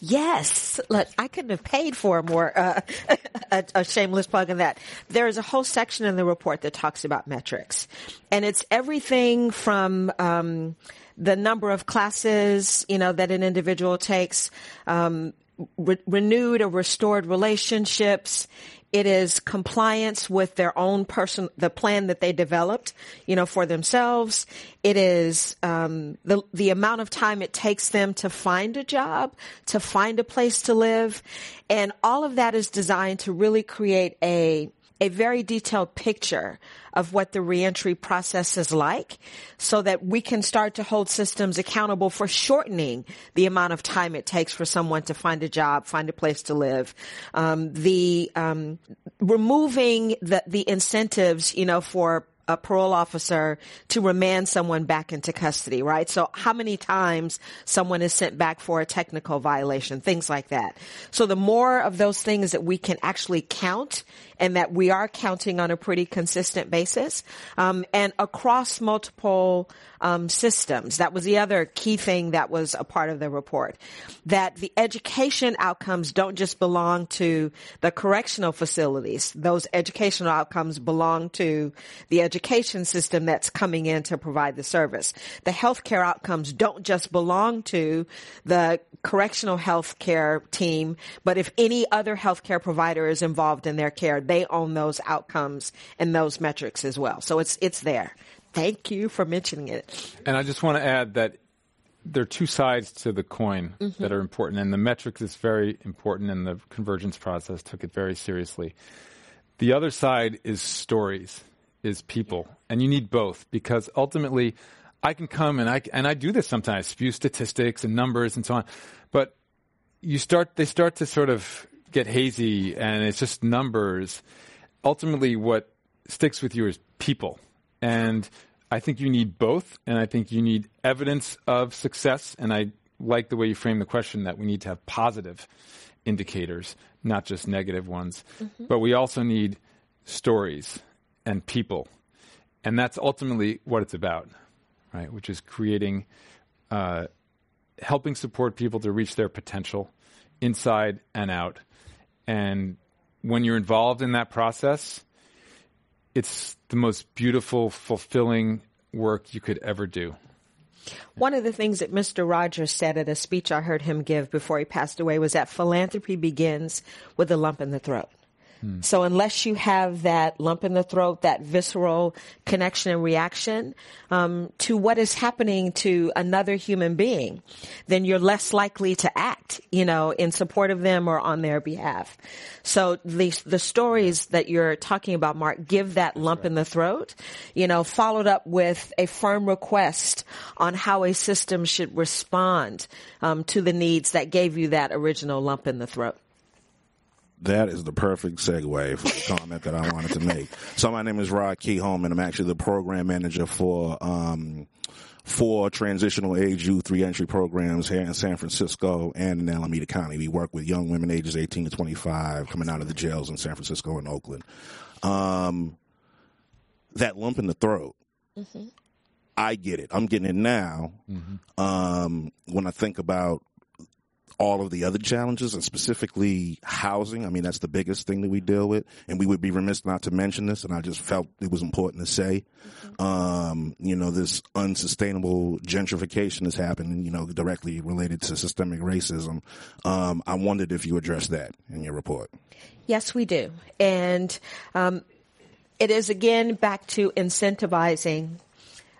Yes, look, I couldn't have paid for more uh, a, a, shameless plug in that. There is a whole section in the report that talks about metrics, and it's everything from um, the number of classes, you know, that an individual takes, um, re- renewed or restored relationships. It is compliance with their own person, the plan that they developed, you know, for themselves. It is um, the the amount of time it takes them to find a job, to find a place to live, and all of that is designed to really create a a very detailed picture of what the reentry process is like so that we can start to hold systems accountable for shortening the amount of time it takes for someone to find a job, find a place to live. Um, the um, removing the, the incentives, you know, for a parole officer to remand someone back into custody, right? So how many times someone is sent back for a technical violation, things like that. So the more of those things that we can actually count and that we are counting on a pretty consistent basis, um, and across multiple um, systems. That was the other key thing that was a part of the report. That the education outcomes don't just belong to the correctional facilities. Those educational outcomes belong to the education system that's coming in to provide the service. The healthcare outcomes don't just belong to the correctional healthcare team, but if any other healthcare provider is involved in their care, they own those outcomes and those metrics as well. So it's it's there. Thank you for mentioning it. And I just want to add that there are two sides to the coin mm-hmm. that are important, and the metrics is very important, and the convergence process took it very seriously. The other side is stories, is people, and you need both because ultimately, I can come and I and I do this sometimes, spew statistics and numbers and so on, but you start they start to sort of get hazy, and it's just numbers. Ultimately, what sticks with you is people and I think you need both, and I think you need evidence of success. And I like the way you frame the question that we need to have positive indicators, not just negative ones. Mm-hmm. But we also need stories and people. And that's ultimately what it's about, right? Which is creating, uh, helping support people to reach their potential inside and out. And when you're involved in that process, it's the most beautiful, fulfilling work you could ever do. One of the things that Mr. Rogers said at a speech I heard him give before he passed away was that philanthropy begins with a lump in the throat. Hmm. So unless you have that lump in the throat, that visceral connection and reaction um, to what is happening to another human being, then you're less likely to act, you know, in support of them or on their behalf. So the the stories that you're talking about, Mark, give that lump in the throat, you know, followed up with a firm request on how a system should respond um, to the needs that gave you that original lump in the throat that is the perfect segue for the comment that I wanted to make. So my name is Rod Keyhome, and I'm actually the program manager for um, four transitional age youth reentry programs here in San Francisco and in Alameda County. We work with young women ages 18 to 25 coming out of the jails in San Francisco and Oakland. Um, that lump in the throat. Mm-hmm. I get it. I'm getting it now. Mm-hmm. Um, when I think about all of the other challenges and specifically housing. I mean, that's the biggest thing that we deal with. And we would be remiss not to mention this. And I just felt it was important to say, mm-hmm. um, you know, this unsustainable gentrification is happening, you know, directly related to systemic racism. Um, I wondered if you addressed that in your report. Yes, we do. And, um, it is again back to incentivizing,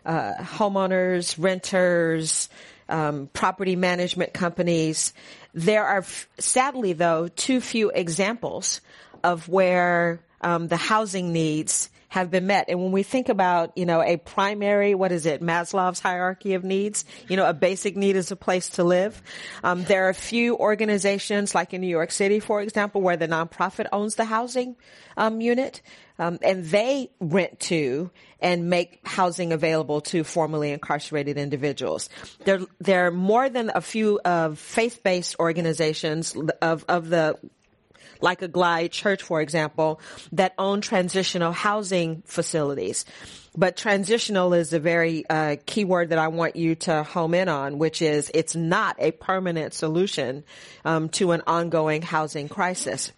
uh, homeowners, renters, um, property management companies. There are, sadly though, too few examples of where um, the housing needs have been met. And when we think about, you know, a primary, what is it, Maslow's hierarchy of needs, you know, a basic need is a place to live. Um, there are a few organizations, like in New York City, for example, where the nonprofit owns the housing um, unit. Um, and they rent to and make housing available to formerly incarcerated individuals. There, there are more than a few of faith-based organizations of, of the like a Glide Church, for example, that own transitional housing facilities. But transitional is a very uh, key word that I want you to home in on, which is it's not a permanent solution um, to an ongoing housing crisis.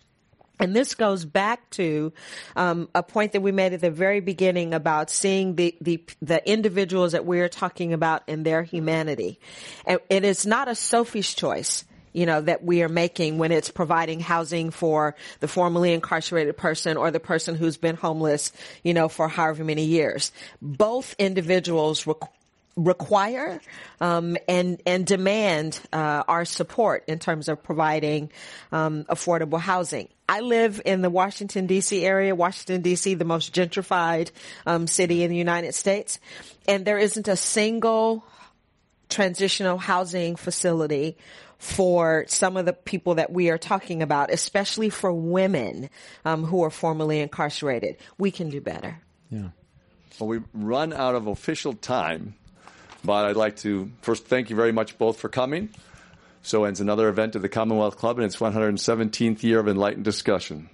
And this goes back to um, a point that we made at the very beginning about seeing the, the the individuals that we're talking about in their humanity, and it is not a Sophie's choice you know, that we are making when it's providing housing for the formerly incarcerated person or the person who's been homeless, you know, for however many years. Both individuals require um, and and demand uh, our support in terms of providing um, affordable housing. I live in the Washington D.C. area. Washington D.C., the most gentrified um, city in the United States, and there isn't a single transitional housing facility for some of the people that we are talking about, especially for women um, who are formerly incarcerated. We can do better. Yeah. Well, we run out of official time, but I'd like to first thank you very much both for coming. So ends another event of the Commonwealth Club in its 117th year of enlightened discussion.